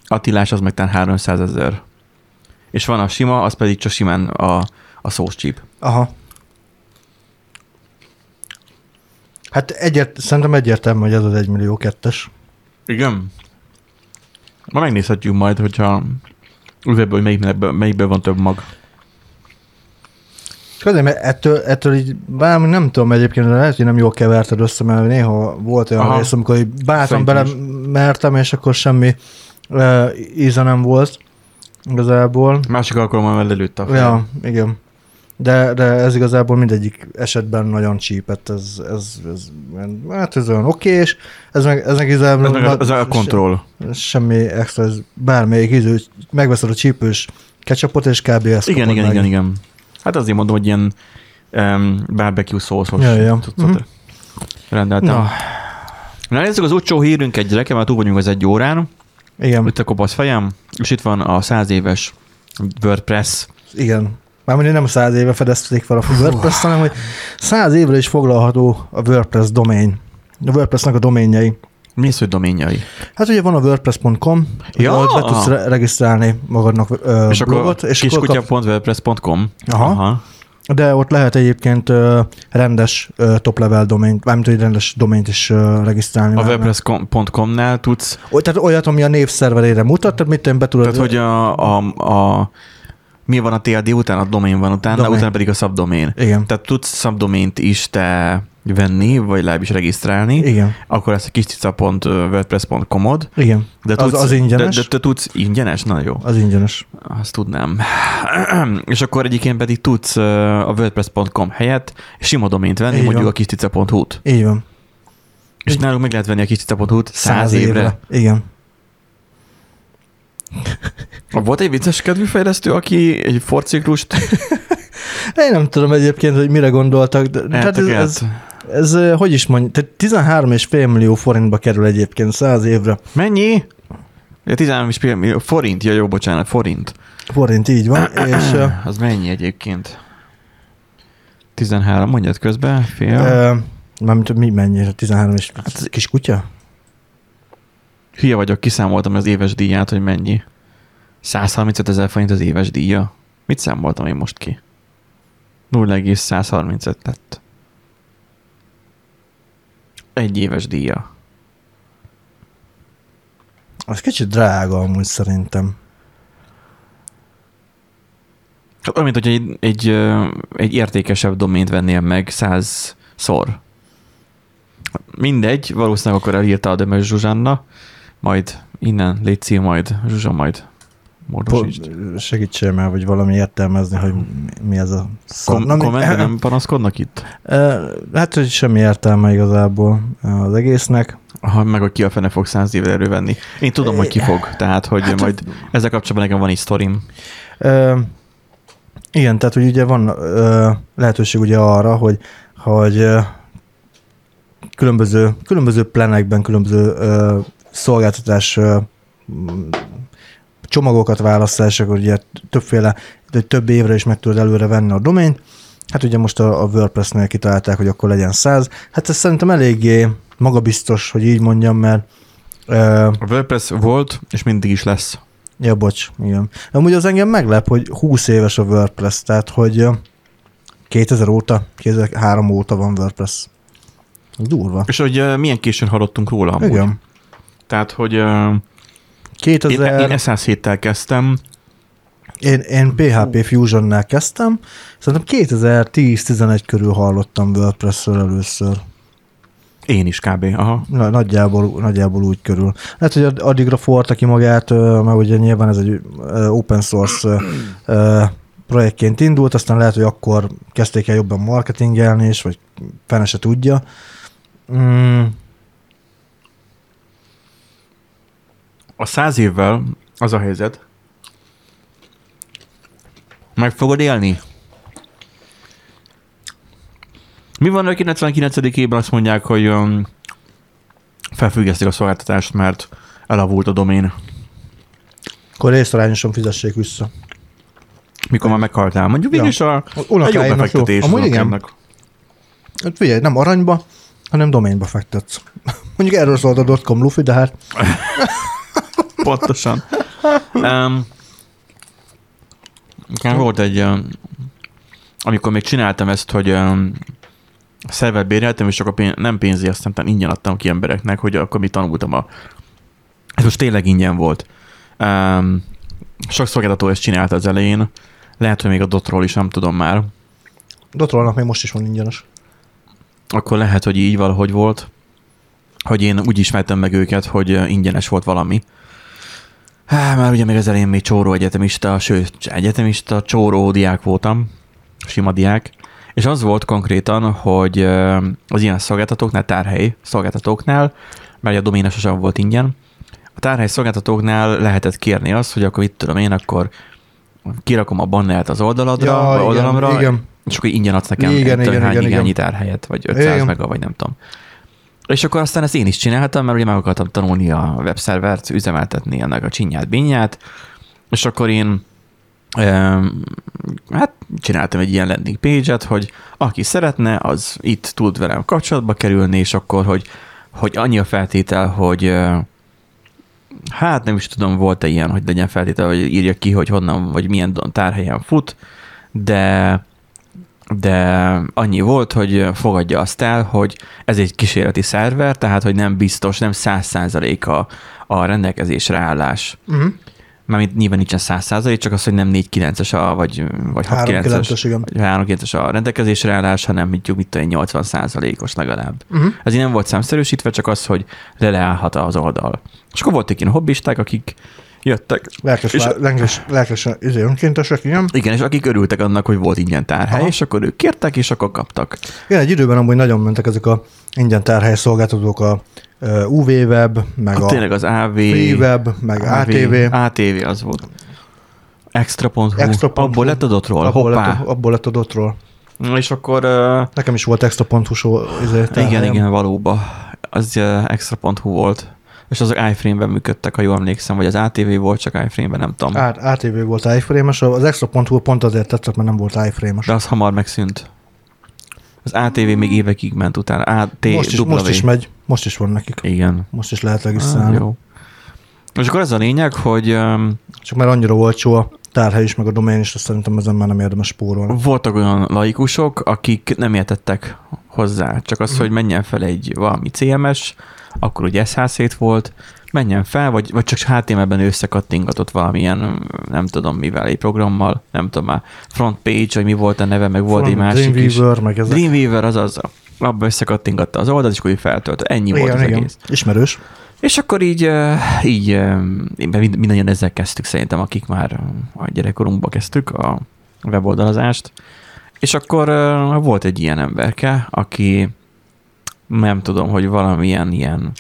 Attilás az meg talán 300 ezer. És van a sima, az pedig csak simán a, a szósz csíp. Aha. Hát egyért, szerintem egyértelmű, hogy ez az 1 millió kettes. Igen. Ma megnézhetjük majd, hogyha üvegből, hogy melyikből, melyikből van több mag. És azért, mert ettől, ettől így, bár nem tudom egyébként, de lehet, hogy nem jól keverted össze, mert néha volt olyan Aha. rész, amikor így bátran bele Szerintem mertem, és akkor semmi uh, íze nem volt igazából. Másik alkalommal lelőtt a fejem. Ja, igen. De, de ez igazából mindegyik esetben nagyon csípett, ez, ez, ez, hát ez olyan oké, és ez meg, ez meg igazából Ez meg az, az a kontroll. se- semmi extra, ez bármelyik ízű, megveszed a csípős ketchupot, és kb. ezt Igen, igen, meg. igen, igen. Hát azért mondom, hogy ilyen um, barbecue szószos Ja, ja. cuccot Mhm. rendeltem. Na, Na nézzük az utcsó hírünk egy gyereke, mert túl vagyunk az egy órán. igen, Itt a kopasz fejem, és itt van a száz éves WordPress. igen. Mármint nem száz éve fedezték fel a WordPress, hanem hogy száz évre is foglalható a WordPress domain. A WordPressnek a doménjei. Mi az, hogy doménjai? Hát ugye van a wordpress.com, Ja! ahol be tudsz re- regisztrálni magadnak ö, és blogot, és akkor kap, kiskutya.wordpress.com. Aha. Aha. de ott lehet egyébként ö, rendes ö, top level domaint, mármint hogy rendes domaint is ö, regisztrálni. A wordpress.com-nál tudsz, Oly- Tehát olyat, ami a névszerverére mutat, tehát mit én be tudod... tehát hogy a, a, a mi van a TLD után, a domain van utána, Domain. utána pedig a subdomain. Igen, Tehát tudsz subdomaint is te venni, vagy legalábbis regisztrálni, igen, akkor ezt a kiscica.wordpress.com-od, igen. de tudsz, az ingyenes? De, de, te tudsz ingyenes? Na jó. Az ingyenes. Azt tudnám. És akkor egyébként pedig tudsz a wordpress.com helyett sima domént venni, Így mondjuk van. a kiscica.hu-t. Így van. És Így- nálunk meg lehet venni a kiscica.hu-t száz évre. Igen. Volt egy vicces kedvű fejlesztő, aki egy forciklust Én nem tudom egyébként, hogy mire gondoltak, de tehát ez, ez, eltekelt. Ez, hogy is mondja, tehát 13,5 millió forintba kerül egyébként 100 évre. Mennyi? Ja, 13 is millió forint, ja jó, bocsánat, forint. Forint, így van, és Az mennyi egyébként? 13, mondjad közben, fél. mármint hogy mi mennyire, 13 és Hát- kis kutya? Hülye vagyok, kiszámoltam az éves díját, hogy mennyi. 135 ezer forint az éves díja. Mit számoltam én most ki? 0,135 lett. Egy éves díja. Az kicsit drága amúgy szerintem. Hát olyan, mint hogy egy, egy, egy értékesebb domént vennél meg százszor. Mindegy, valószínűleg akkor elírta a Dömös Zsuzsanna, majd innen légy majd, Zsuzsa majd módosítsd. Segítsél már, vagy valami értelmezni, hogy mi ez a szar. Kom- Na, kommentben nem panaszkodnak itt? Hát, hogy semmi értelme igazából az egésznek. Ha meg, hogy ki a fene fog száz éve elővenni. Én tudom, hogy ki fog, tehát, hogy hát, majd ezzel kapcsolatban nekem van is sztorim. Ö, igen, tehát, hogy ugye van ö, lehetőség ugye arra, hogy, hogy ö, különböző, különböző plenekben, különböző ö, szolgáltatás ö, csomagokat választás, akkor ugye többféle, de több évre is meg tudod előre venni a domaint. Hát ugye most a, a WordPress-nél kitalálták, hogy akkor legyen 100. Hát ez szerintem eléggé magabiztos, hogy így mondjam, mert ö, A WordPress volt, és mindig is lesz. Ja, bocs, igen. Amúgy az engem meglep, hogy 20 éves a WordPress, tehát hogy ö, 2000 óta, 2003 óta van WordPress. Durva. És hogy uh, milyen későn hallottunk róla amúgy. Igen. Tehát, hogy uh, 2000, én 107-tel kezdtem, én, én PHP Fusion-nál kezdtem, szerintem 2010-11 körül hallottam WordPress-ről először. én is kb. Aha. Na, nagyjából, nagyjából úgy körül. Lehet, hogy ad- addigra forta ki magát, mert ugye nyilván ez egy open source projektként indult, aztán lehet, hogy akkor kezdték el jobban marketingelni is, vagy fene se tudja. A száz évvel az a helyzet, meg fogod élni. Mi van, a 99. évben azt mondják, hogy um, felfüggesztik a szolgáltatást, mert elavult a domén. akkor részarányosan fizessék vissza. Mikor már meghaltál. Mondjuk végül is a, a jobb befektetés. jó. Amúgy igen. Hát figyelj, nem aranyba, hanem domainba fektetsz. Mondjuk erről szólt a dotcom lufi, de hát Pontosan. Um, volt egy, um, amikor még csináltam ezt, hogy um, szervert béreltem, és akkor pén- nem pénzé, aztán ingyen adtam ki embereknek, hogy akkor mi tanultam a... Ez most tényleg ingyen volt. Um, sok szolgáltató ezt csinálta az elején. Lehet, hogy még a Dotról is, nem tudom már. Dotrolnak még most is van ingyenes. Akkor lehet, hogy így valahogy volt, hogy én úgy ismertem meg őket, hogy ö, ingyenes volt valami. Há, már ugye még az elején még csóró egyetemista, sőt, egyetemista, csóró diák voltam, sima diák, és az volt konkrétan, hogy az ilyen szolgáltatóknál, tárhely szolgáltatóknál, mert a doménes sosem volt ingyen, a tárhely szolgáltatóknál lehetett kérni azt, hogy akkor itt tudom én, akkor kirakom a bannert az oldaladra, Ja, igen, oldalamra, igen. és akkor ingyen adsz nekem Igen, igen, igen, igányi igen. tárhelyet, vagy 500 Igen. mega, vagy nem tudom. És akkor aztán ezt én is csináltam, mert ugye meg akartam tanulni a webszervert, üzemeltetni ennek a csinyát, binyát, és akkor én hát csináltam egy ilyen landing page-et, hogy aki szeretne, az itt tud velem kapcsolatba kerülni, és akkor, hogy, hogy annyi a feltétel, hogy hát nem is tudom, volt-e ilyen, hogy legyen feltétel, hogy írja ki, hogy honnan, vagy milyen tárhelyen fut, de de annyi volt, hogy fogadja azt el, hogy ez egy kísérleti szerver, tehát hogy nem biztos, nem száz százalék a, a rendelkezésre állás. Uh-huh. Mármint nyilván nincsen száz százalék, csak az, hogy nem 4-9-es a, vagy, vagy 6-9-es, 3-9-es, igen. vagy 3-9-es a rendelkezésre állás, hanem mondjuk mit tudom, én, 80 százalékos legalább. Uh-huh. Ez így nem volt számszerűsítve, csak az, hogy le leállhat az oldal. És akkor voltak ilyen hobbisták, akik jöttek, Lelkes, És- és lelkes, lelkes izé, önkéntesek, igen. igen, és akik örültek annak, hogy volt ingyen tárhely, Aha. és akkor ők kértek, és akkor kaptak. Igen, egy időben amúgy nagyon mentek ezek a ingyen tárhely szolgáltatók, a ö, UV Web, meg A, a tényleg az AV, Web, meg ATV. ATV az volt. Extra.hu. Extra.hu. Abból lett a dotról. Abból Hoppá. lett, abból lett a dotról. Na, És akkor uh, Nekem is volt extra.hu izé, igen, igen, valóban. Az uh, extra.hu volt. És azok iframe-ben működtek, ha jól emlékszem, vagy az ATV volt, csak iframe-ben, nem tudom. Át, ATV volt iframe-es, az extra.hu pont azért tetszett, mert nem volt iframe-es. De az hamar megszűnt. Az ATV még évekig ment utána. AT, Most is, most is megy, most is van nekik. Igen. Most is lehet Ah, regisztrálni. jó. És akkor ez a lényeg, hogy Csak már annyira olcsó a tárhely is, meg a domén is, azt szerintem ezen már nem érdemes spórolni. voltak olyan laikusok, akik nem értettek hozzá. Csak az, Mhm. hogy menjen fel egy valami CMS, akkor ugye SH7 volt, menjen fel, vagy, vagy csak HTML-ben összekattingatott valamilyen, nem tudom mivel, egy programmal, nem tudom már, front page, vagy mi volt a neve, meg volt egy másik is. Dreamweaver, meg ezek. Dreamweaver, az az, abba összekattingatta az oldalt, és akkor feltölt. Ennyi volt igen, az igen. egész. Ismerős. És akkor így, így mindannyian ezzel kezdtük szerintem, akik már a gyerekkorunkban kezdtük a weboldalazást. És akkor volt egy ilyen emberke, aki nem tudom, hogy valamilyen ilyen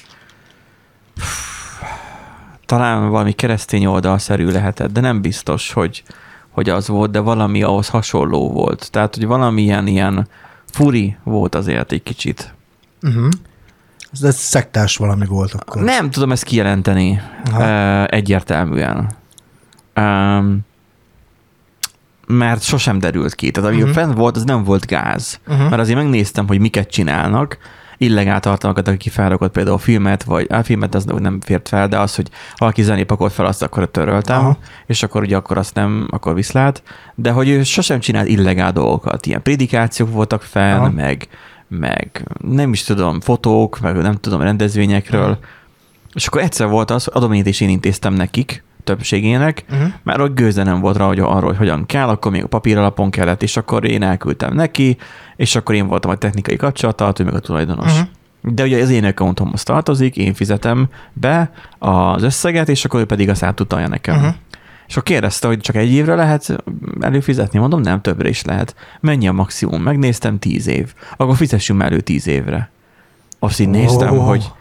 talán valami keresztény oldalszerű lehetett, de nem biztos, hogy, hogy az volt, de valami ahhoz hasonló volt. Tehát, hogy valamilyen ilyen furi volt azért egy kicsit. Uh-huh. Ez, szektás valami volt akkor. Nem tudom ezt kijelenteni Aha. egyértelműen. Um, mert sosem derült ki. Tehát ami Mhm. uh-huh. fenn volt, az nem volt gáz. Uh-huh. Mert azért megnéztem, hogy miket csinálnak, illegál tartalmakat, aki felrakott például filmet, vagy a filmet az nem fért fel, de az, hogy valaki zenépakolt fel, azt akkor töröltem, Aha. És akkor ugye akkor azt nem, akkor viszlát, de hogy ő sosem csinált illegál dolgokat. Ilyen prédikációk voltak fenn, Aha. meg, meg nem is tudom, fotók, meg nem tudom, rendezvényekről. Aha. És akkor egyszer volt az, hogy adományét is én intéztem nekik, többségének, Uh-huh. mert hogy gőze nem volt rá, hogy arról, hogy hogyan kell, akkor még a papír alapon kellett, és akkor én elküldtem neki, és akkor én voltam a technikai kapcsolattal, ő meg a tulajdonos. Uh-huh. Uh-huh. De ugye az én accountomhoz tartozik, én fizetem be az összeget, és akkor ő pedig azt átutalja nekem. Uh-huh. És akkor kérdezte, hogy csak egy évre lehet előfizetni, mondom, nem, többre is lehet. Mennyi a maximum? Megnéztem, tíz év. Akkor fizessünk elő tíz évre. Azt így néztem, Ó, hogy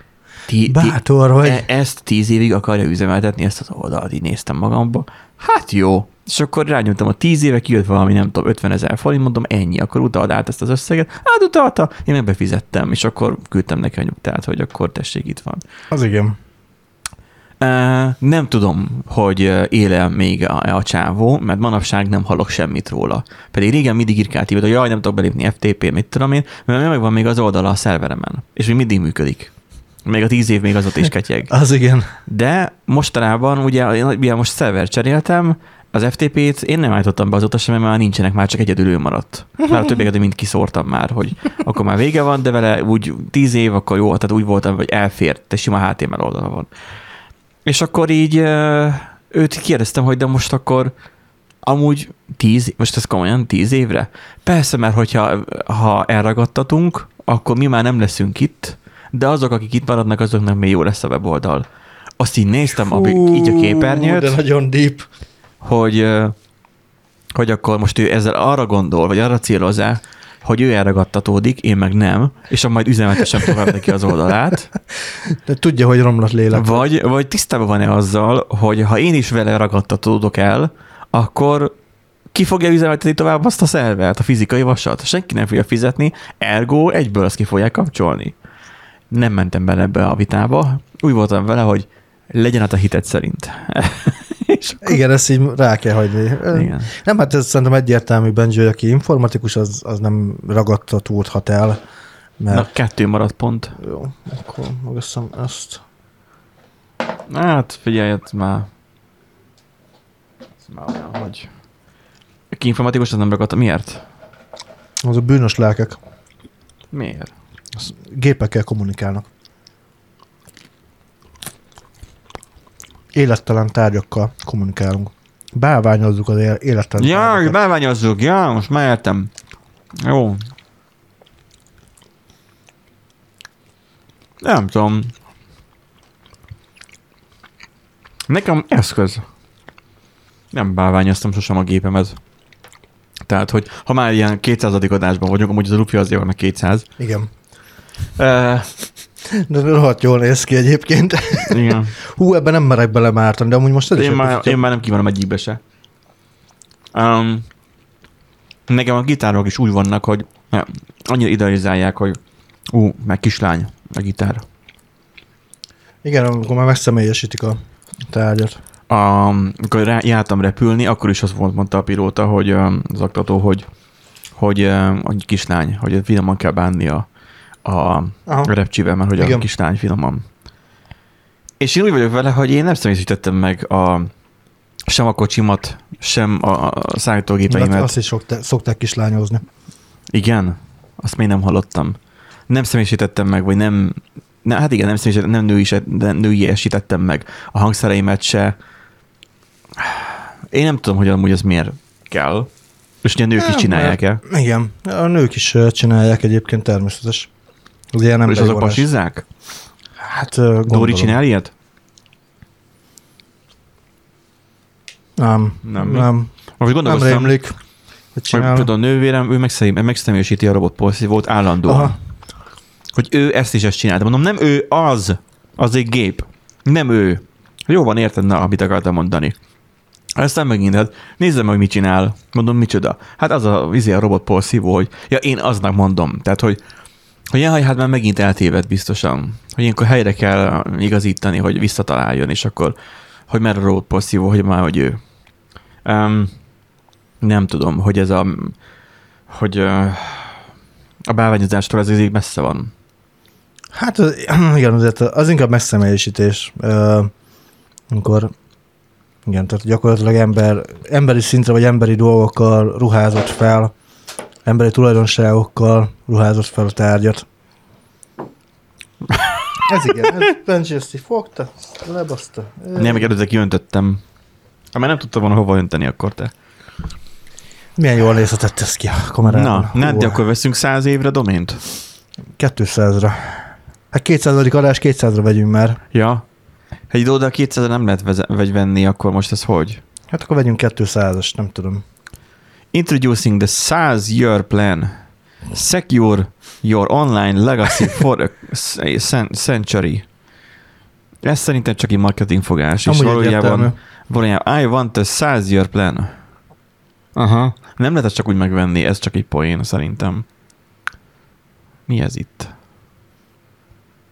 ti, ti, Bátor vagy. E- ezt tíz évig akarja üzemeltetni, ezt az oldalt, így néztem magamba. Hát jó. És akkor rányomtam a tíz éve, kijött valami, nem tudom, 50 ezer forint, mondom, ennyi, akkor utald át ezt az összeget. Hát utalta, én meg befizettem, és akkor küldtem neki a nyugtát, hogy akkor tessék, itt van. Az igen. Nem tudom, hogy éle még a, a csávó, mert manapság nem hallok semmit róla. Pedig régen mindig írkált hogy jaj, nem tudok belépni FTP, mit tudom én, mert meg van még az oldala a szerveremen, és még mindig működik. Még a tíz év még az ott is ketyeg. Az igen. De mostanában, ugye, ugye most szerver cseréltem, az FTP-t én nem állítottam be azóta sem, mert már nincsenek, már csak egyedül ő maradt. Már a többieket mind kiszórtam már, hogy akkor már vége van, de vele úgy tíz év, akkor jó, tehát úgy voltam, hogy elfért, de sima HTML oldala van. És akkor így őt kérdeztem, hogy de most akkor amúgy tíz, most ez komolyan tíz évre? Persze, mert hogyha ha elragadtatunk, akkor mi már nem leszünk itt, de azok, akik itt maradnak, azoknak még jó lesz a weboldal. Azt így néztem, a, így a képernyőt, De nagyon deep. hogy, hogy akkor most ő ezzel arra gondol, vagy arra céloz-e, hogy ő elragadtatódik, én meg nem, és majd üzemeltesem tovább neki az oldalát, De tudja, hogy romlott lélek. vagy, vagy tisztában van-e azzal, hogy ha én is vele ragadtatódok el, akkor ki fogja üzemeltetni tovább azt a szervert, a fizikai vasat? Senki nem fogja fizetni, ergo egyből azt ki fogják kapcsolni. Nem mentem bele ebbe a vitába. Úgy voltam vele, hogy legyen át a hitet szerint. És akkor, Igen, ezt így rá kell hagyni. igen. Nem, hát ez szerintem egyértelmű, Benji, hogy aki informatikus, az, az nem ragadtatódhat el. Mert... Na, kettő maradt pont. Jó, akkor megveszem ezt. Hát figyelj, ez már... Ez már olyan, hogy... Aki informatikus, az nem ragadt. Miért? Az a bűnös lelkek. Miért? Az gépekkel kommunikálnak. Élettelen tárgyakkal kommunikálunk. Bálványozzuk az él- élettelen Ja, tárgyakat. beványozzuk, ja, most már értem. Jó. Nem tudom. Nekem eszköz. Nem bálványoztam sosem a gépemet. Tehát, hogy ha már ilyen 200. adásban vagyunk, amúgy az a Luffy azért van a 200. Igen. Uh, De rohadt jól néz ki egyébként. igen. Hú, ebben nem merek belemártani, de amúgy most ez Én már, én már nem kívánom egyikbe se. Um, nekem a gitárok is úgy vannak, hogy annyira idealizálják, hogy ú, meg kislány a gitár. Igen, amikor már megszemélyesítik a tárgyat. A, amikor rá, jártam repülni, akkor is az volt, mondta a pilóta, hogy um, az oktató, hogy, hogy um, a kislány, hogy finoman kell bánni a, a, Aha. a repcsivel, mert hogy a Igen. kislány finoman. És én úgy vagyok vele, hogy én nem személyesítettem meg a, sem a kocsimat, sem a, a Hát szállítógépeimet. azt is szokták, szokták kislányozni. Igen? Azt még nem hallottam. Nem személyisítettem meg, vagy nem... Ne, hát igen, nem személyisítettem, nem női, de nőiesítettem meg a hangszereimet se. Én nem tudom, hogy amúgy ez miért kell. És ugye a nők is Nem, csinálják-e? Igen, a nők is csinálják egyébként természetes. Az ilyen És emberi azok pasizzák? Hát gondolom. Dóri csinál ilyet? Nem, Nem, nem, nem, Most nem rémlik, hogy hogy például a nővérem, ő megszem, megszemélyesíti a robotporszívót állandóan. Aha. Hogy ő ezt is ezt csinálta. Mondom, nem ő az, az egy gép. Nem ő. Jó van, érted, na, amit akartam mondani. Aztán megint, hát nézzem meg, mit csinál. Mondom, micsoda. Hát az a, izé a robotporszívó, hogy ja, én aznak mondom. Tehát, hogy hogy jaj, hát már megint eltéved biztosan. Hogy ilyenkor helyre kell igazítani, hogy visszataláljon, és akkor, hogy merre a robotporszívó, hogy már, hogy ő. Um, nem tudom, hogy ez a, hogy uh, a bálványozástól ez így messze van. Hát az- igen, azért az inkább megszemélyesítés. Ö, Amikor igen, tehát gyakorlatilag ember, emberi szintre vagy emberi dolgokkal ruházott fel, emberi tulajdonságokkal ruházott fel a tárgyat. Ez igen, ez Benji ezt így fogta, lebaszta. Nem, meg előtte kiöntöttem. Ha már nem tudtam volna hova önteni, akkor te. Milyen jól nézhetett ez ki a kamerában. Na, Hú, Nádi, akkor veszünk száz évre domént? 200-ra. Hát 200. adás 200-ra vegyünk már. Ja. Egy idő oda 200 nem lehet veze- vagy venni, akkor most ez hogy? Hát akkor vegyünk 200-as, nem tudom. Introducing the 100 year plan. Secure your online legacy for a cen- century. Ez szerintem csak egy marketing fogás, és Amúgy valójában, egyértelmű. valójában I want a 100 year plan. Aha. Nem lehet ezt csak úgy megvenni, ez csak egy poén szerintem. Mi ez itt?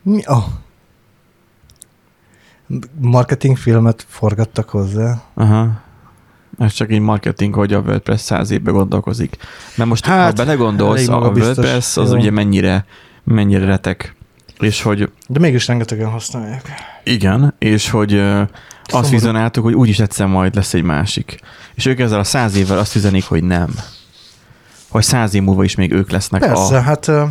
Mi? Oh. Marketing filmet forgattak hozzá. Aha. Ez csak egy marketing, hogy a WordPress száz évbe gondolkozik. Mert most hát, ha belegondolsz, a. WordPress az Jó. ugye mennyire, mennyire retek. És hogy De mégis rengetegen használják. igen, és hogy ö, azt Szomorú. vizionáltuk, hogy úgyis egyszer majd lesz egy másik. És ők ezzel a száz évvel azt üzenik, hogy nem. Hogy száz év múlva is még ők lesznek Persze, a... hát uh,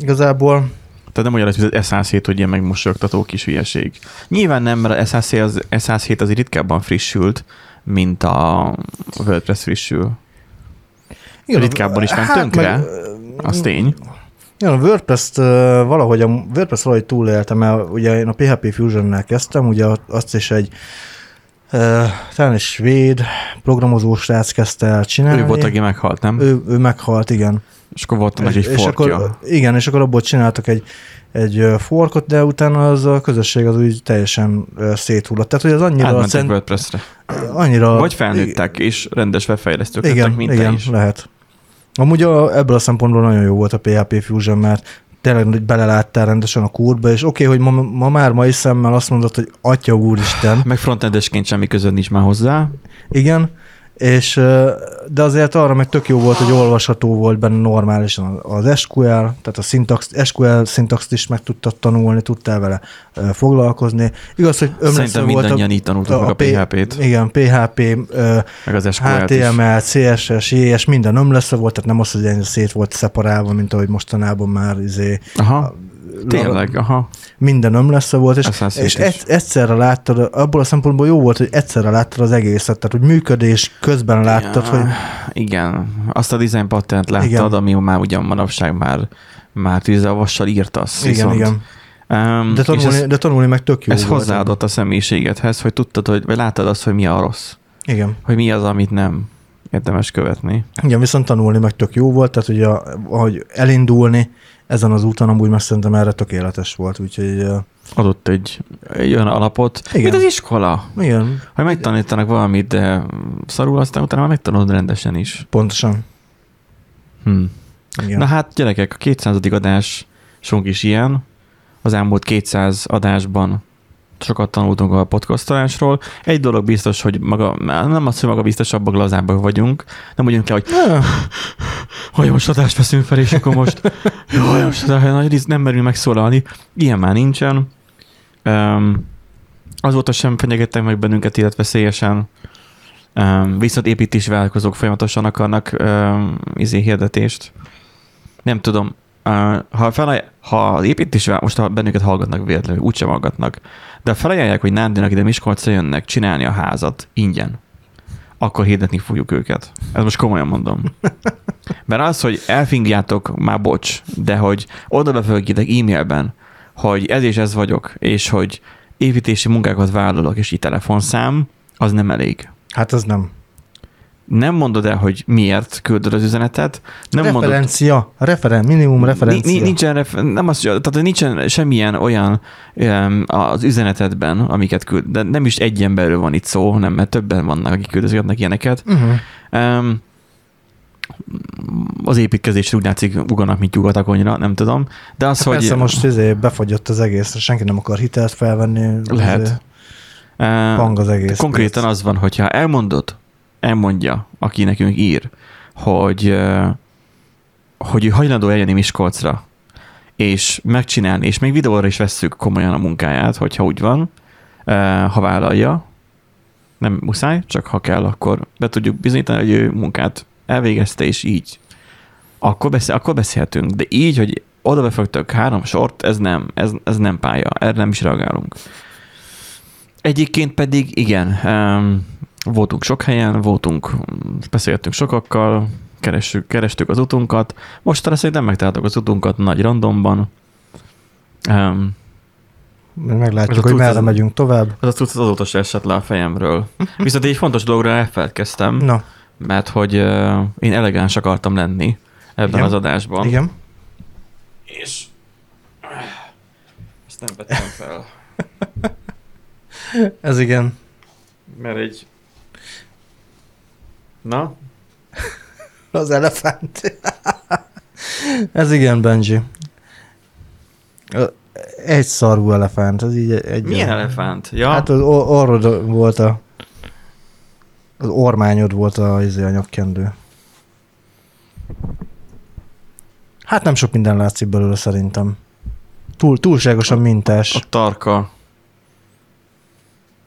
igazából Tehát nem olyan, hogy az S107, hogy ilyen megmosolyogtató kis hülyeség. Nyilván nem, mert a S107 az, S107 az ritkábban frissült, mint a WordPress frissül. igen, Ritkábban is ment tönkre. meg, Az tény. Igen, a WordPress-t valahogy, a WordPress valahogy túlélte, mert ugye én a PHP Fusion-nel kezdtem, ugye azt is egy talán egy svéd programozó srác kezdte el csinálni. Ő volt, aki meghalt, nem? ő, ő meghalt, igen. És akkor volt annak egy és forkja. akkor, igen, és akkor abból csináltak egy, egy forkot, de utána az a közösség az úgy teljesen széthullott. Tehát, hogy az annyira, Átmentek cent, WordPress-re. annyira Vagy felnőttek, és rendes webfejlesztők lettek, igen, mint igen, is. lehet. Amúgy a, ebből a szempontból nagyon jó volt a PHP Fusion, mert tényleg hogy beleláttál rendesen a kúrba, és oké, okay, hogy ma, ma már mai szemmel azt mondod, hogy atya úristen, Meg frontendesként semmi között nincs már hozzá. igen, és, de azért arra meg tök jó volt, hogy olvasható volt benne normálisan az SQL, tehát a szintax, SQL szintaxt is meg tudtad tanulni, tudtál vele foglalkozni. Igaz, hogy Szerintem volt mindannyian így tanultak a P- PHP-t, Igen, PHP, meg az SQL-t is. HTML, CSS, JS, minden ömlesztve volt, tehát nem az, hogy szét volt szeparálva, mint ahogy mostanában már izé, Aha, tényleg, aha. minden ömleszve volt, és, és egy, egyszerre láttad, abból a szempontból jó volt, hogy egyszerre láttad az egészet, tehát hogy működés közben láttad, Ja, hogy Igen, azt a design patent láttad, Igen. ami már ugyan manapság már, már tűzzelvassal írtasz. igen, viszont, igen. Um, De tanulni, ez, de tanulni meg tök jó ez volt. hozzáadott a személyiségedhez, hogy tudtad, hogy, vagy láttad azt, hogy mi a rossz. Igen. Hogy mi az, amit nem érdemes követni. Igen, viszont tanulni meg tök jó volt, tehát ugye, ahogy elindulni ezen az úton, amúgy meg szerintem erre tökéletes volt, úgyhogy Adott egy, egy olyan alapot, Igen. mint az iskola. igen, Hogy megtanítanak valamit, de szarul, aztán utána már megtanulod rendesen is. pontosan. Hm. Igen. Na hát, gyerekek, a 200. adásunk is ilyen. Az elmúlt 200 adásban sokat tanultunk a podcastolásról. Egy dolog biztos, hogy maga, nem az, hogy maga biztosabbak, lazábbak vagyunk. Nem mondjunk le, hogy most adást veszünk fel, és akkor most jó, most nagy nem merül megszólalni. Ilyen már nincsen. Um, azóta sem fenyegettek meg bennünket életveszélyesen. Um, viszont építési vállalkozók folyamatosan akarnak um, izé hirdetést. Nem tudom, ha, felaj, ha az építési vál- most ha bennünket hallgatnak véletlenül, úgysem hallgatnak, de felajánlják, hogy Nándinak ide Miskolcra jönnek csinálni a házat ingyen, akkor hirdetni fogjuk őket. Ez most komolyan mondom. Mert az, hogy elfingjátok, már bocs, de hogy oda befölgjetek e-mailben, hogy ez és ez vagyok, és hogy építési munkákat vállalok, és így telefonszám, az nem elég. Hát az nem. Nem mondod el, hogy miért küldöd az üzenetet, nem mondod, referencia, referen, minimum referencia. Ni- Nincsen, ref- nem az, tehát nincsen semmilyen olyan az üzenetedben, amiket küld, de nem is egy emberről van itt szó, nem, mert többen vannak, akik küldözgetnek ilyeneket. Uh-huh. Um, az építkezésre úgy látszik uganak, mint nyugat a konyra, nem tudom. De az, Hát hogy... Persze most izé befagyott az egész, senki nem akar hitelt felvenni. Lehet. izé, Pang az egész. Konkrétan az van, hogyha elmondod, elmondja, aki nekünk ír, hogy, hogy ő hajlandó eljönni Miskolcra, és megcsinálni, és még videóra is vesszük komolyan a munkáját, hogyha úgy van, ha vállalja, nem muszáj, csak ha kell, akkor be tudjuk bizonyítani, hogy ő munkát elvégezte, és így. Akkor, beszél, akkor beszélhetünk. De így, hogy oda befogtok három sort, ez nem, ez, ez nem pálya. Erre nem is reagálunk. Egyébként pedig igen, voltunk sok helyen, voltunk, beszélgettünk sokakkal, keressük, kerestük az utunkat. Mostanra szerintem megtaláltuk az utunkat nagy randomban. Um, Meglátjuk, hogy merre megyünk tovább. az a tudsz azóta se esett le a fejemről. Viszont egy fontos dologra elfeledkeztem, Na, mert hogy uh, én elegáns akartam lenni ebben Igen. az adásban. igen. És ezt nem vettem fel, Ez igen. mert egy... Na? Az elefánt. Ez igen, Benji. Egy szarvú elefánt, ez így egy... Milyen elefánt? Ja, Hát az or- orrod volt a... Az ormányod volt a, izé, a nyakkendő. Hát nem sok minden látszik belőle szerintem. Túl, túlságosan mintás. a tarka.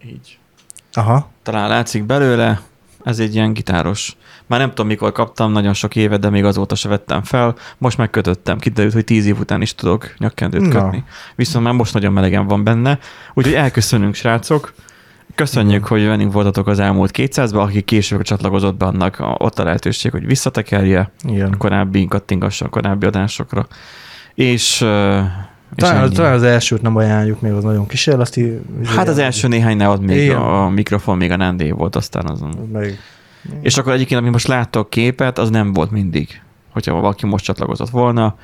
Így. Aha. Talán látszik belőle, ez egy ilyen gitáros. Már nem tudom, mikor kaptam, nagyon sok éve, de még azóta se vettem fel. Most megkötöttem, kiderült, hogy tíz év után is tudok nyakkendőt Na. kötni. Viszont már most nagyon melegen van benne. Úgyhogy elköszönünk, srácok. Köszönjük, hogy velünk voltatok az elmúlt 200-ban, aki később csatlakozott be, annak ott a lehetőség, hogy visszatekerje Igen. korábbi, kattingassa a korábbi adásokra. És Talán, ennyi. talán az elsőt nem ajánljuk, még az nagyon kísérleti. Hát az első néhány ne ad még Igen. a mikrofon, még a Nandé volt, aztán azon. Meg, És akkor egyébként, amit most láttok képet, az nem volt mindig. Hogyha valaki most csatlakozott volna.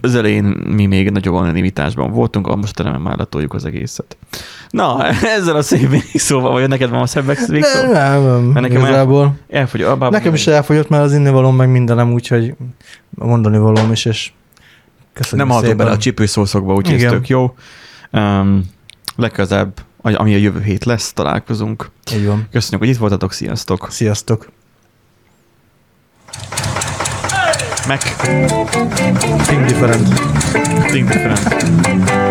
Az elején mi még nagyobb anonimitásban voltunk, most nem már letoljuk az egészet. Na, ezzel a szép végszóval, vagy neked van a szebb végszó? nem, nem, Mert nekem igazából. Elfogy, abba, Nekem is elfogyott már az innivalóm, meg mindenem, úgyhogy mondani valóm is, és köszönöm Nem szépen. bele a csípőszószokba, úgyhogy ez tök jó. Um, legközelebb, ami a jövő hét lesz, találkozunk. Így van. Köszönjük, hogy itt voltatok, sziasztok! Sziasztok. Meg Think different. think different.